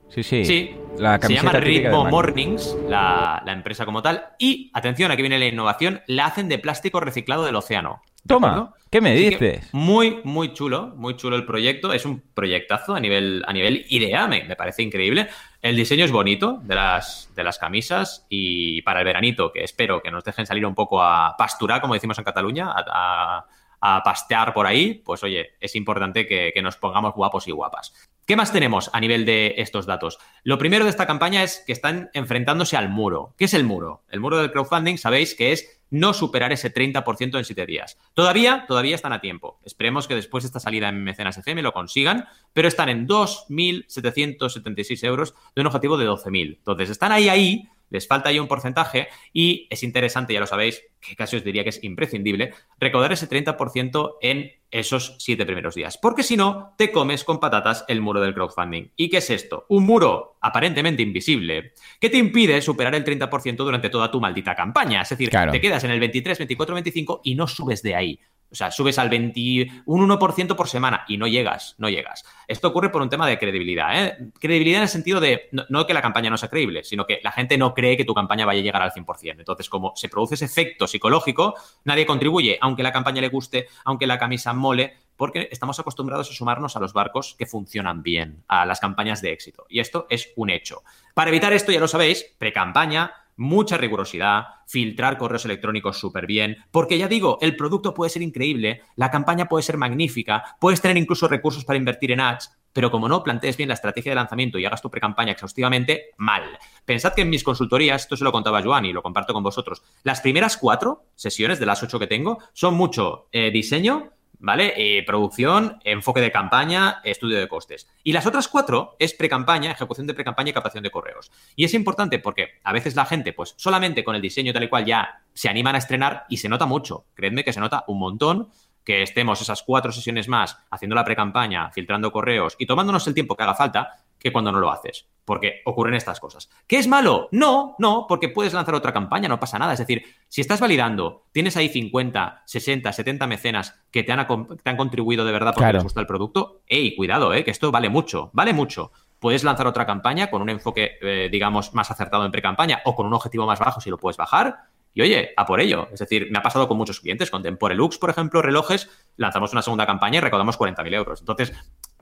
B: Sí, sí. Sí. La se llama Ritmo Mornings, la, la, empresa como tal. Y, atención, aquí viene la innovación, la hacen de plástico reciclado del océano.
A: Toma, ¿qué me dices?
B: Muy, muy chulo, muy chulo el proyecto. Es un proyectazo a nivel, a nivel idea, me, me, parece increíble. El diseño es bonito de las, de las camisas y para el veranito, que espero que nos dejen salir un poco a pasturar, como decimos en Cataluña, a, pastear por ahí, pues oye, es importante que, que nos pongamos guapos y guapas. ¿Qué más tenemos a nivel de estos datos? Lo primero de esta campaña es que están enfrentándose al muro. ¿Qué es el muro? El muro del crowdfunding, sabéis que es no superar ese 30% en 7 días. Todavía, todavía están a tiempo. Esperemos que después de esta salida en Mecenas FM lo consigan, pero están en 2.776 euros de un objetivo de 12.000. Entonces, están ahí, ahí, les falta ahí un porcentaje y es interesante, ya lo sabéis, que casi os diría que es imprescindible, recordar ese 30% en esos siete primeros días. Porque si no, te comes con patatas el muro del crowdfunding. ¿Y qué es esto? Un muro aparentemente invisible que te impide superar el 30% durante toda tu maldita campaña. Es decir, te quedas en el 23, 24, 25 y no subes de ahí. O sea, subes al 21% un 1% por semana y no llegas, no llegas. Esto ocurre por un tema de credibilidad. ¿eh? Credibilidad en el sentido de no, que la campaña no sea creíble, sino que la gente no cree que tu campaña vaya a llegar al 100%. Entonces, como se produce ese efecto psicológico, nadie contribuye, aunque la campaña le guste, aunque la camisa mole, porque estamos acostumbrados a sumarnos a los barcos que funcionan bien, a las campañas de éxito. Y esto es un hecho. Para evitar esto, ya lo sabéis, pre-campaña, mucha rigurosidad, filtrar correos electrónicos súper bien, porque ya digo, el producto puede ser increíble, la campaña puede ser magnífica, puedes tener incluso recursos para invertir en ads, pero como no plantees bien la estrategia de lanzamiento y hagas tu pre-campaña exhaustivamente, mal. Pensad que en mis consultorías, esto se lo contaba Joan y lo comparto con vosotros, las primeras cuatro sesiones de las ocho que tengo son mucho eh, diseño, ¿vale? Eh, producción, enfoque de campaña, estudio de costes. Y las otras cuatro es pre-campaña, ejecución de pre-campaña y captación de correos. Y es importante porque a veces la gente, pues solamente con el diseño tal y cual ya se animan a estrenar y se nota mucho. Creedme que se nota un montón que estemos esas cuatro sesiones más haciendo la pre-campaña, filtrando correos y tomándonos el tiempo que haga falta, que cuando no lo haces. Porque ocurren estas cosas. ¿Qué es malo? No, no, porque puedes lanzar otra campaña, no pasa nada. Es decir, si estás validando, tienes ahí 50, 60, 70 mecenas que te han, te han contribuido de verdad porque les gusta el producto, ¡ey, cuidado, eh, que esto vale mucho, vale mucho. puedes lanzar otra campaña con un enfoque, eh, digamos, más acertado en pre-campaña o con un objetivo más bajo si lo puedes bajar. Y oye, a por ello. Es decir, me ha pasado con muchos clientes, con Temporelux, por ejemplo, relojes, lanzamos una segunda campaña y recaudamos 40.000 euros. Entonces,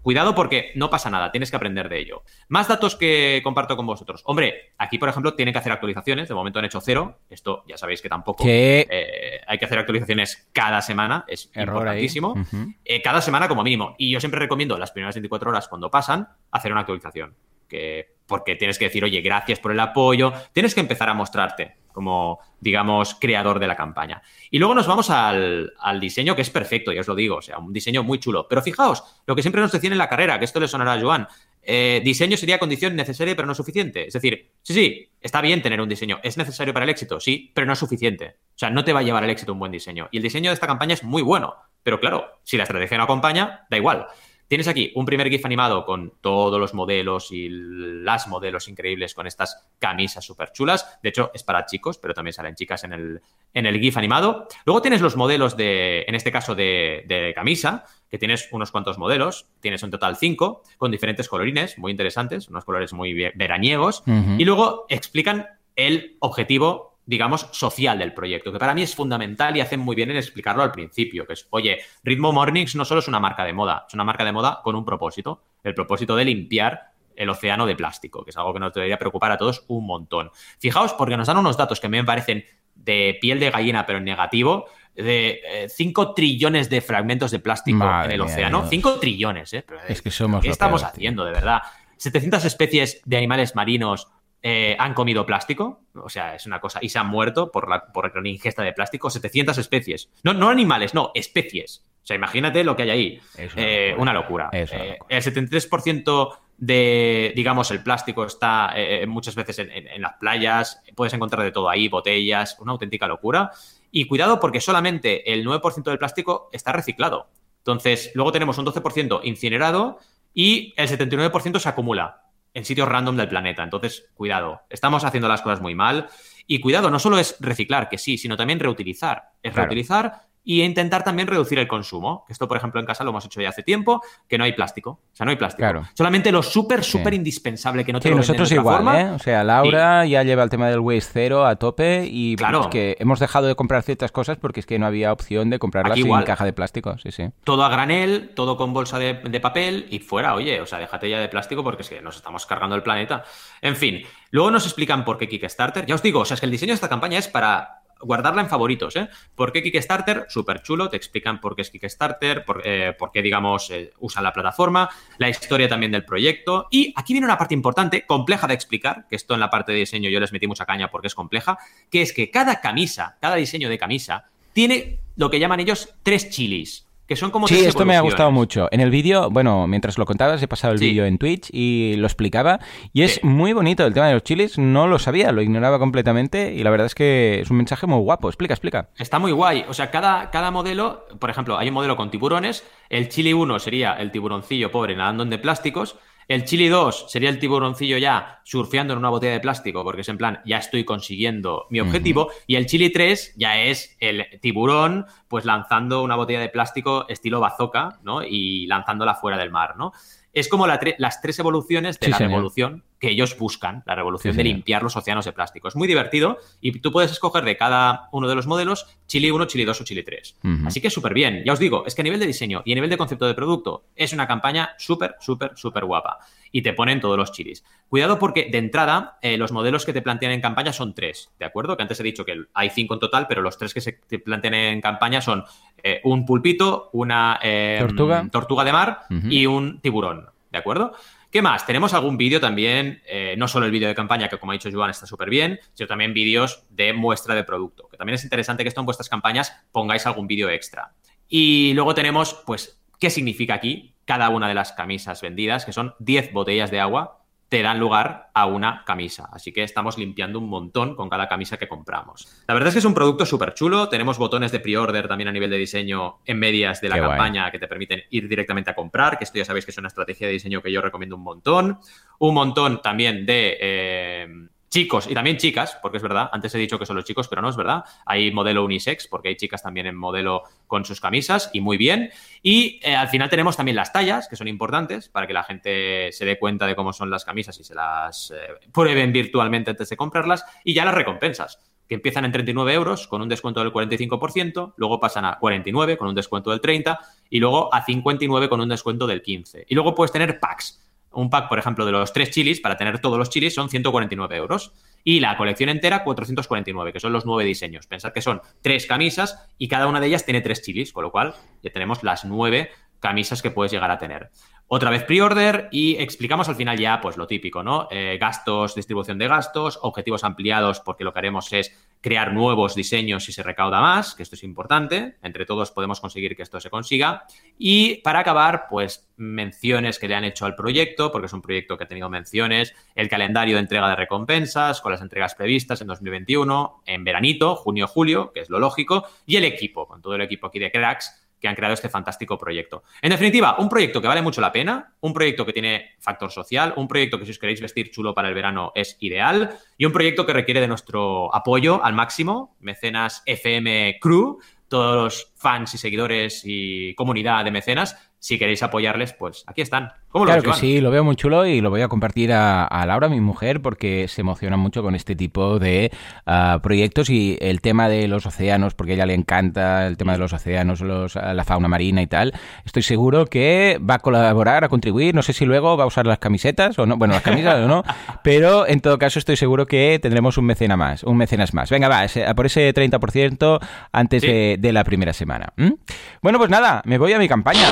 B: Cuidado porque no pasa nada, tienes que aprender de ello. Más datos que comparto con vosotros. Hombre, aquí, por ejemplo, tienen que hacer actualizaciones. De momento han hecho cero. Esto ya sabéis que tampoco eh, hay que hacer actualizaciones cada semana. Es importantísimo. Eh, cada semana como mínimo. Y yo siempre recomiendo las primeras 24 horas cuando pasan hacer una actualización. Que, porque tienes que decir, oye, gracias por el apoyo. Tienes que empezar a mostrarte como, digamos, creador de la campaña. Y luego nos vamos al, diseño, que es perfecto, ya os lo digo, o sea, un diseño muy chulo. Pero fijaos, lo que siempre nos decían en la carrera, que esto le sonará a Joan, eh, diseño sería condición necesaria pero no suficiente. Es decir, sí, sí, está bien tener un diseño, es necesario para el éxito, sí, pero no es suficiente. O sea, no te va a llevar al éxito un buen diseño. Y el diseño de esta campaña es muy bueno, pero claro, si la estrategia no acompaña, da igual. Tienes aquí un primer GIF animado con todos los modelos y las modelos increíbles con estas camisas súper chulas. De hecho, es para chicos, pero también salen chicas en el, en el GIF animado. Luego tienes los modelos de, en este caso, de, camisa, que tienes unos cuantos modelos. Tienes un total cinco, con diferentes colorines muy interesantes, unos colores muy veraniegos. Y luego explican el objetivo digamos, social del proyecto, que para mí es fundamental y hacen muy bien en explicarlo al principio, que es, oye, Ritmo Mornings no solo es una marca de moda, es una marca de moda con un propósito, el propósito de limpiar el océano de plástico, que es algo que nos debería preocupar a todos un montón. Fijaos, porque nos dan unos datos que me parecen de piel de gallina, pero en negativo, de 5 eh, trillones de fragmentos de plástico en el océano. 5 trillones, ¿eh?
A: es que somos
B: ¿Qué estamos haciendo, de verdad? 700 especies de animales marinos eh, han comido plástico, o sea, es una cosa, y se han muerto por la, por la ingesta de plástico, 700 especies. No, no animales, no, especies. O sea, imagínate lo que hay ahí. Eh, una locura. Eh, el 73% de, digamos, el plástico está muchas veces en, las playas, puedes encontrar de todo ahí, botellas, una auténtica locura. Y cuidado porque solamente el 9% del plástico está reciclado. Entonces, luego tenemos un 12% incinerado y el 79% se acumula en sitios random del planeta. Entonces, cuidado, estamos haciendo las cosas muy mal. Y cuidado, no solo es reciclar, que sí, sino también reutilizar. Es reutilizar y intentar también reducir el consumo. Esto, por ejemplo, en casa lo hemos hecho ya hace tiempo, que no hay plástico. O sea, no hay plástico. Solamente lo súper, súper indispensable que no te
A: sí, nosotros igual, ¿eh? O sea, Laura ya lleva el tema del waste cero a tope y pues, claro. que hemos dejado de comprar ciertas cosas porque es que no había opción de comprarlas sin caja de plástico. Sí, sí.
B: Todo a granel, todo con bolsa de, de papel y fuera, oye, o sea, déjate ya de plástico porque es que nos estamos cargando el planeta. En fin, luego nos explican por qué Kickstarter. Ya os digo, o sea, es que el diseño de esta campaña es para guardarla en favoritos, ¿eh? ¿Por qué Kickstarter? Súper chulo, te explican por qué es Kickstarter, por, eh, qué, digamos, eh, usan la plataforma, la historia también del proyecto. Y aquí viene una parte importante, compleja de explicar, que esto en la parte de diseño yo les metí mucha caña porque es compleja, que es que cada camisa, cada diseño de camisa, tiene lo que llaman ellos tres chilis que son como
A: Sí, esto me ha gustado mucho. En el vídeo, bueno, mientras lo contabas, he pasado el vídeo en Twitch y lo explicaba. Y es muy bonito el tema de los chiles. No lo sabía, lo ignoraba completamente. Y la verdad es que es un mensaje muy guapo. Explica, explica.
B: Está muy guay. O sea, cada, cada modelo, por ejemplo, hay un modelo con tiburones. El chile 1 sería el tiburoncillo pobre nadando en de plásticos. El Chili 2 sería el tiburoncillo ya surfeando en una botella de plástico, porque es en plan, ya estoy consiguiendo mi objetivo. Y el Chili 3 ya es el tiburón, pues lanzando una botella de plástico estilo bazooka, ¿no? Y lanzándola fuera del mar, ¿no? Es como las tres evoluciones de la revolución que ellos buscan, la revolución de limpiar los océanos de plástico. Es muy divertido y tú puedes escoger de cada uno de los modelos Chile 1, Chile 2 o Chile 3. Así que súper bien. Ya os digo, es que a nivel de diseño y a nivel de concepto de producto es una campaña súper, súper, súper guapa. Y te ponen todos los chilis. Cuidado porque de entrada eh, los modelos que te plantean en campaña son tres, ¿de acuerdo? Que antes he dicho que hay cinco en total, pero los tres que se te plantean en campaña son eh, un pulpito, una eh, ¿Tortuga? de mar y un tiburón, ¿de acuerdo? ¿Qué más? Tenemos algún vídeo también, eh, no solo el vídeo de campaña, que como ha dicho Joan está súper bien, sino también vídeos de muestra de producto, que también es interesante que esto en vuestras campañas pongáis algún vídeo extra. Y luego tenemos, pues, ¿qué significa aquí cada una de las camisas vendidas? Que son 10 botellas de agua te dan lugar a una camisa. Así que estamos limpiando un montón con cada camisa que compramos. La verdad es que es un producto súper chulo. Tenemos botones de pre-order también a nivel de diseño en medias de la campaña que te permiten ir directamente a comprar, que esto ya sabéis que es una estrategia de diseño que yo recomiendo un montón. Un montón también de... Eh, chicos y también chicas, porque es verdad, antes he dicho que son los chicos, pero no es verdad. Hay modelo unisex, porque hay chicas también en modelo con sus camisas y muy bien. Y eh, al final tenemos también las tallas, que son importantes para que la gente se dé cuenta de cómo son las camisas y se las eh, prueben virtualmente antes de comprarlas. Y ya las recompensas que empiezan en 39 euros con un descuento del 45%, luego pasan a 49 con un descuento del 30% y luego a 59 con un descuento del 15%. Y luego puedes tener packs. Un pack, por ejemplo, de los tres chilis, para tener todos los chilis, son 149 euros. Y la colección entera, 449, que son los nueve diseños. Pensad que son tres camisas y cada una de ellas tiene tres chilis, con lo cual ya tenemos las nueve camisas que puedes llegar a tener. Otra vez pre-order y explicamos al final ya pues lo típico, ¿no? Eh, gastos, distribución de gastos, objetivos ampliados porque lo que haremos es crear nuevos diseños si se recauda más, que esto es importante, entre todos podemos conseguir que esto se consiga. Y para acabar, pues menciones que le han hecho al proyecto, porque es un proyecto que ha tenido menciones, el calendario de entrega de recompensas con las entregas previstas en 2021, en veranito, junio-julio, que es lo lógico, y el equipo, con todo el equipo aquí de cracks que han creado este fantástico proyecto. En definitiva, un proyecto que vale mucho la pena, un proyecto que tiene factor social, un proyecto que si os queréis vestir chulo para el verano es ideal y un proyecto que requiere de nuestro apoyo al máximo, mecenas FM Crew, todos los fans y seguidores y comunidad de mecenas, si queréis apoyarles, pues aquí están.
A: ¿Cómo lo claro que sí, lo veo muy chulo y lo voy a compartir a, Laura, mi mujer, porque se emociona mucho con este tipo de ah, proyectos y el tema de los océanos, porque a ella le encanta el tema de los océanos, la fauna marina y tal. Estoy seguro que va a colaborar, a contribuir. No sé si luego va a usar las camisetas o no, bueno, las camisas o no, pero en todo caso estoy seguro que tendremos un mecena más, un mecenas más. Venga, va, por ese 30% antes de, la primera semana. Bueno, pues nada, me voy a mi campaña.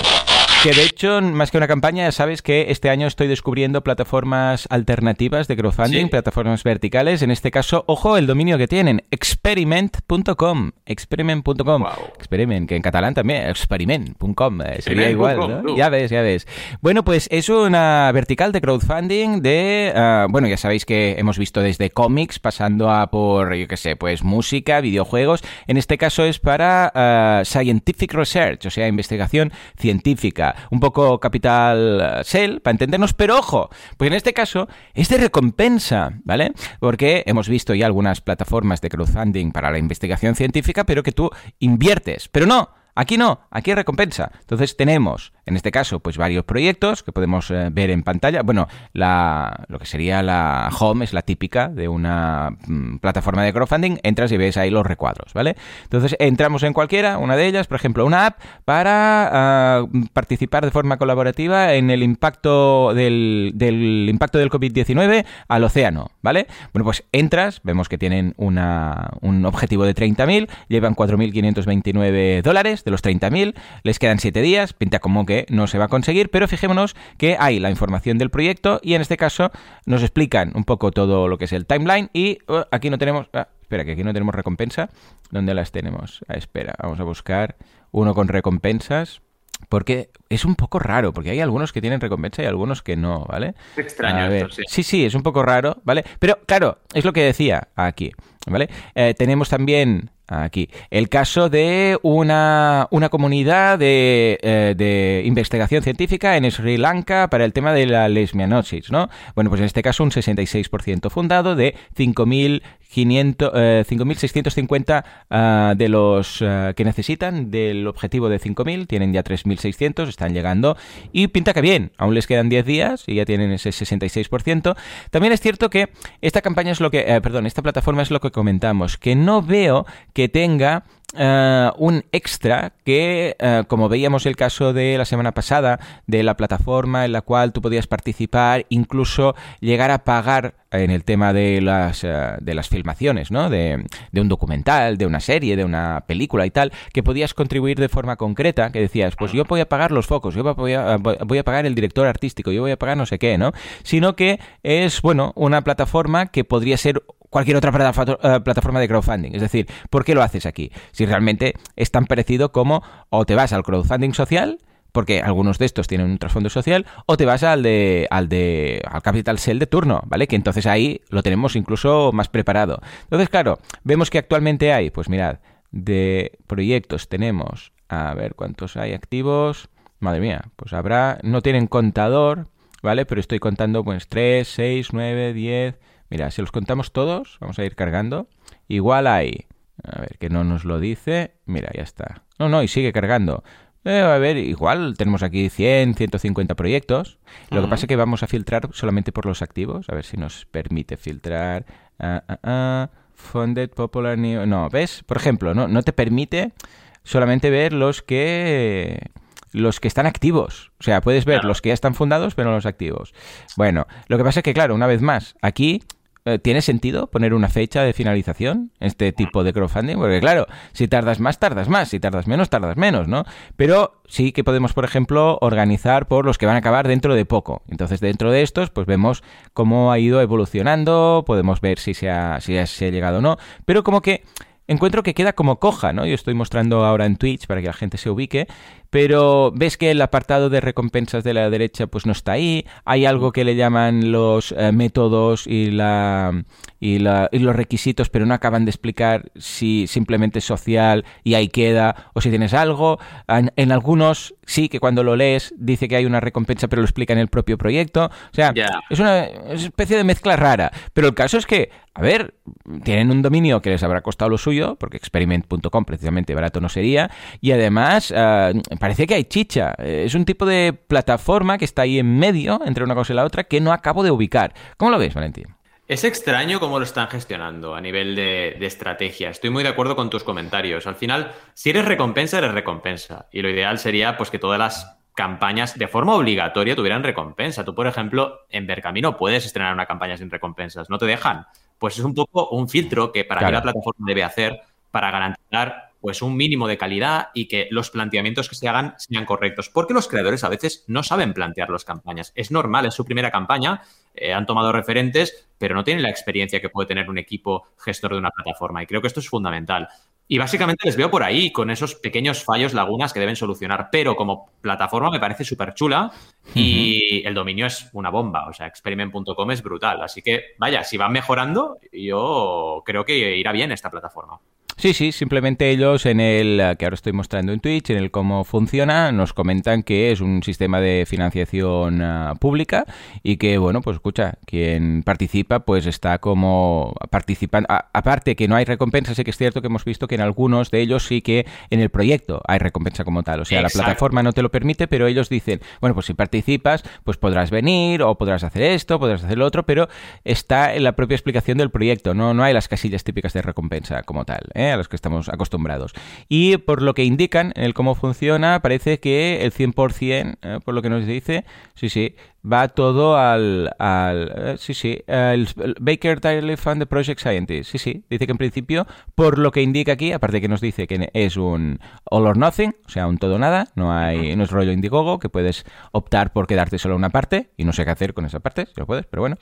A: Que de hecho, más que una campaña, ya sabes que este año estoy descubriendo plataformas alternativas de crowdfunding, plataformas verticales. En este caso, ojo, el dominio que tienen, experiment.com. Experiment.com. Experiment, que en catalán también, experiment.com. Eh, sería igual, ¿no? Ya ves, ya ves. Bueno, pues es una vertical de crowdfunding de, ah, bueno, ya sabéis que hemos visto desde cómics, pasando a por, yo qué sé, pues música, videojuegos. En este caso es para ah, scientific research, o sea, investigación científica un poco capital sell, para entendernos, pero ojo, pues en este caso es de recompensa, ¿vale? Porque hemos visto ya algunas plataformas de crowdfunding para la investigación científica, pero que tú inviertes, pero no, Aquí no, aquí recompensa. Entonces tenemos, en este caso, pues varios proyectos que podemos eh, ver en pantalla. Bueno, la, lo que sería la home es la típica de una mm, plataforma de crowdfunding. Entras y ves ahí los recuadros, ¿vale? Entonces entramos en cualquiera, una de ellas, por ejemplo, una app para ah, participar de forma colaborativa en el impacto del, del impacto del COVID-19 al océano, ¿vale? Bueno, pues entras, vemos que tienen una, un objetivo de 30.000, llevan 4.529 dólares de los 30.000, les quedan 7 días, pinta como que no se va a conseguir, pero fijémonos que hay la información del proyecto y en este caso nos explican un poco todo lo que es el timeline y uh, aquí no tenemos... Ah, espera, que aquí no tenemos recompensa. ¿Dónde las tenemos? Ah, espera, vamos a buscar uno con recompensas. Porque es un poco raro, porque hay algunos que tienen recompensa y algunos que no, ¿vale?
B: Extraño esto, sí.
A: Sí, sí, es un poco raro, ¿vale? Pero claro, es lo que decía aquí, ¿vale? Eh, tenemos también Aquí. El caso de una, una comunidad de, eh, de, investigación científica en Sri Lanka para el tema de la lesbianosis, ¿no? Bueno, pues en este caso un 66% fundado de 5.000 5.650 eh, ah, de los ah, que necesitan del objetivo de 5.000, tienen ya 3.600, están llegando y pinta que bien, aún les quedan 10 días y ya tienen ese 66%. También es cierto que esta campaña es lo que, eh, perdón, esta plataforma es lo que comentamos, que no veo que tenga eh, un extra que, como veíamos el caso de la semana pasada, de la plataforma en la cual tú podías participar, incluso llegar a pagar en el tema de las, de las filmaciones, ¿no? De, un documental, de una serie, de una película y tal, que podías contribuir de forma concreta, que decías, pues yo voy a pagar los focos, yo voy a, voy a pagar el director artístico, yo voy a pagar no sé qué, ¿no? Sino que es, bueno, una plataforma que podría ser cualquier otra eh, plataforma de crowdfunding. Es decir, ¿por qué lo haces aquí? Si realmente es tan parecido como o te vas al crowdfunding social, porque algunos de estos tienen un trasfondo social, o te vas al de al de al Capital Cell de turno, ¿vale? Que entonces ahí lo tenemos incluso más preparado. Entonces, claro, vemos que actualmente hay, pues mirad, de proyectos tenemos, a ver cuántos hay activos. Madre mía, pues habrá, no tienen contador, ¿vale? Pero estoy contando pues 3, 6, 9, 10, Mira, si los contamos todos, vamos a ir cargando. Igual hay... A ver, que no nos lo dice. Mira, ya está. No, no, y sigue cargando. Eh, a ver, igual tenemos aquí 100, 150 proyectos. Lo que pasa es que vamos a filtrar solamente por los activos. A ver si nos permite filtrar. Ah, ah. Funded, Popular New... No, ¿ves? Por ejemplo, no, no te permite solamente ver los que los que están activos. O sea, puedes ver los que ya están fundados, pero no los activos. Bueno, lo que pasa es que, claro, una vez más, aquí ¿Tiene sentido poner una fecha de finalización este tipo de crowdfunding? Porque claro, si tardas más, tardas más, si tardas menos, tardas menos, ¿no? Pero sí que podemos, por ejemplo, organizar por los que van a acabar dentro de poco. Entonces, dentro de estos, pues vemos cómo ha ido evolucionando, podemos ver si se ha, si ha llegado o no, pero como que encuentro que queda como coja, ¿no? Yo estoy mostrando ahora en Twitch para que la gente se ubique, pero ves que el apartado de recompensas de la derecha pues no está ahí, hay algo que le llaman los eh, métodos y, la, y, la, y, los requisitos, pero no acaban de explicar si simplemente es social y ahí queda, o si tienes algo. En, algunos sí que cuando lo lees dice que hay una recompensa, pero lo explica en el propio proyecto. O sea, es una especie de mezcla rara, pero el caso es que, a ver, tienen un dominio que les habrá costado lo suyo, porque experiment.com precisamente barato no sería, y además... Uh, parece que hay chicha. Eh, es un tipo de plataforma que está ahí en medio, entre una cosa y la otra, que no acabo de ubicar. ¿Cómo lo ves, Valentín?
B: Es extraño cómo lo están gestionando a nivel de, estrategia. Estoy muy de acuerdo con tus comentarios. Al final, si eres recompensa, eres recompensa. Y lo ideal sería pues que todas las campañas de forma obligatoria tuvieran recompensa. Tú, por ejemplo, en Vercamino puedes estrenar una campaña sin recompensas. ¿No te dejan? Pues es un poco un filtro que para la plataforma debe hacer para garantizar pues un mínimo de calidad y que los planteamientos que se hagan sean correctos. Porque los creadores a veces no saben plantear las campañas. Es normal, es su primera campaña, eh, han tomado referentes, pero no tienen la experiencia que puede tener un equipo gestor de una plataforma. Y creo que esto es fundamental. Y básicamente les veo por ahí, con esos pequeños fallos, lagunas que deben solucionar. Pero como plataforma me parece súper chula y el dominio es una bomba. O sea, experiment.com es brutal. Así que, vaya, si van mejorando, yo creo que irá bien esta plataforma.
A: Sí, sí, simplemente ellos en el eh, que ahora estoy mostrando en Twitch, en el cómo funciona, nos comentan que es un sistema de financiación eh, pública y que, bueno, pues escucha, quien participa pues está como participando. aparte que no hay recompensa, sí que es cierto que hemos visto que en algunos de ellos sí que en el proyecto hay recompensa como tal. O sea, la plataforma no te lo permite, pero ellos dicen, bueno, pues si participas, pues podrás venir o podrás hacer esto, podrás hacer lo otro, pero está en la propia explicación del proyecto, no, no hay las casillas típicas de recompensa como tal. ¿eh? A los que estamos acostumbrados. Y por lo que indican el cómo funciona, parece que el 100%, eh, por lo que nos dice, sí, sí, va todo al, al eh, sí, sí, el, Baker Tiley Fund de Project Scientist, sí, sí, dice que en principio, por lo que indica aquí, aparte que nos dice que es un all or nothing, o sea, un todo nada, no hay, no es rollo Indiegogo, que puedes optar por quedarte solo una parte, y no sé qué hacer con esa parte, si lo puedes, pero bueno,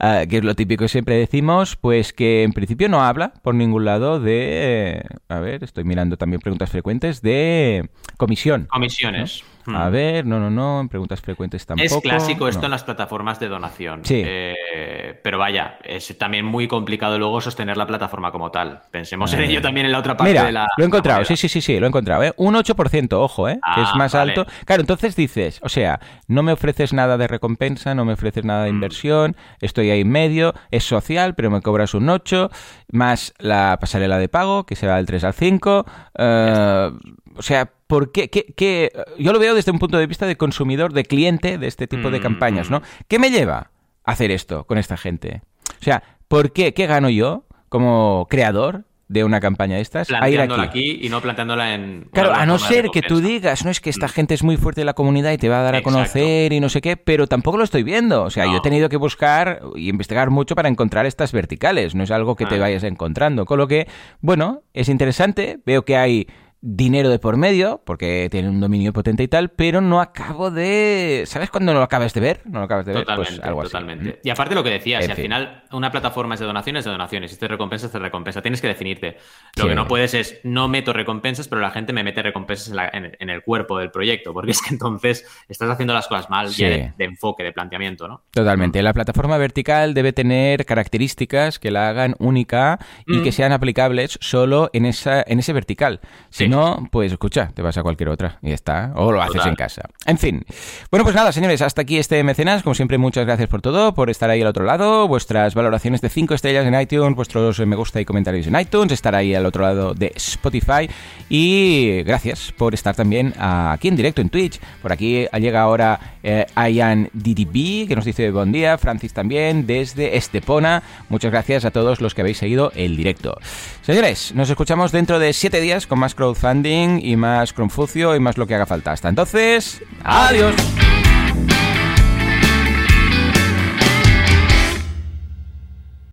A: uh, que es lo típico que siempre decimos, pues que en principio no habla por ningún lado de, a ver, estoy mirando también preguntas frecuentes, de comisión.
B: Comisiones.
A: Hmm. ver, no, no, no, en preguntas frecuentes tampoco.
B: Es clásico esto en las plataformas de donación.
A: Sí.
B: Eh, pero vaya, es también muy complicado luego sostener la plataforma como tal. Pensemos en ello también en la otra parte
A: de
B: la.
A: Lo he encontrado, sí, sí, sí, sí, lo he encontrado. ¿eh? Un 8%, ojo, ¿eh? que es ah, más alto. Claro, entonces dices, o sea, no me ofreces nada de recompensa, no me ofreces nada de hmm. inversión, estoy ahí en medio, es social, pero me cobras un 8, más la pasarela de pago, que se va del 3 al 5. Eh, o sea, ¿por qué, Yo lo veo desde un punto de vista de consumidor, de cliente de este tipo de campañas, ¿no? Mm. ¿Qué me lleva a hacer esto con esta gente? O sea, ¿por qué? ¿Qué gano yo como creador de una campaña de estas
B: a ir aquí. y no planteándola en
A: claro a no ser que tú digas no es que esta mm. gente es muy fuerte en la comunidad y te va a dar a conocer y no sé qué pero tampoco lo estoy viendo o sea yo he tenido que buscar y investigar mucho para encontrar estas verticales no es algo que te vayas encontrando con lo que bueno es interesante veo que hay dinero de por medio, porque tiene un dominio potente y tal, pero no acabo de... ¿Sabes cuándo no lo acabas de ver? No lo acabas de ver. Pues algo
B: totalmente. Y aparte lo que decías, si al final una plataforma es de donaciones, de donaciones, si te recompensa, es de recompensa. Tienes que definirte. Lo que no puedes es, no meto recompensas, pero la gente me mete recompensas en, el cuerpo del proyecto, porque es que entonces estás haciendo las cosas mal de, enfoque, de planteamiento, ¿no?
A: Totalmente. La plataforma vertical debe tener características que la hagan única y que mm. sean aplicables solo en, esa, en ese vertical. Si si no, pues escucha, te vas a cualquier otra y ya está. O lo haces en casa. En fin. Bueno, pues nada, señores, hasta aquí este mecenas. Como siempre, muchas gracias por todo, por estar ahí al otro lado, vuestras valoraciones de 5 estrellas en iTunes, vuestros me gusta y comentarios en iTunes, estar ahí al otro lado de Spotify. Y gracias por estar también aquí en directo en Twitch. Por aquí llega ahora eh, Ian DDB, que nos dice buen día. Francis también, desde Estepona. Muchas gracias a todos los que habéis seguido el directo. Señores, nos escuchamos dentro de 7 días con más crowdfunding y más Confucio y más lo que haga falta. Hasta entonces, adiós.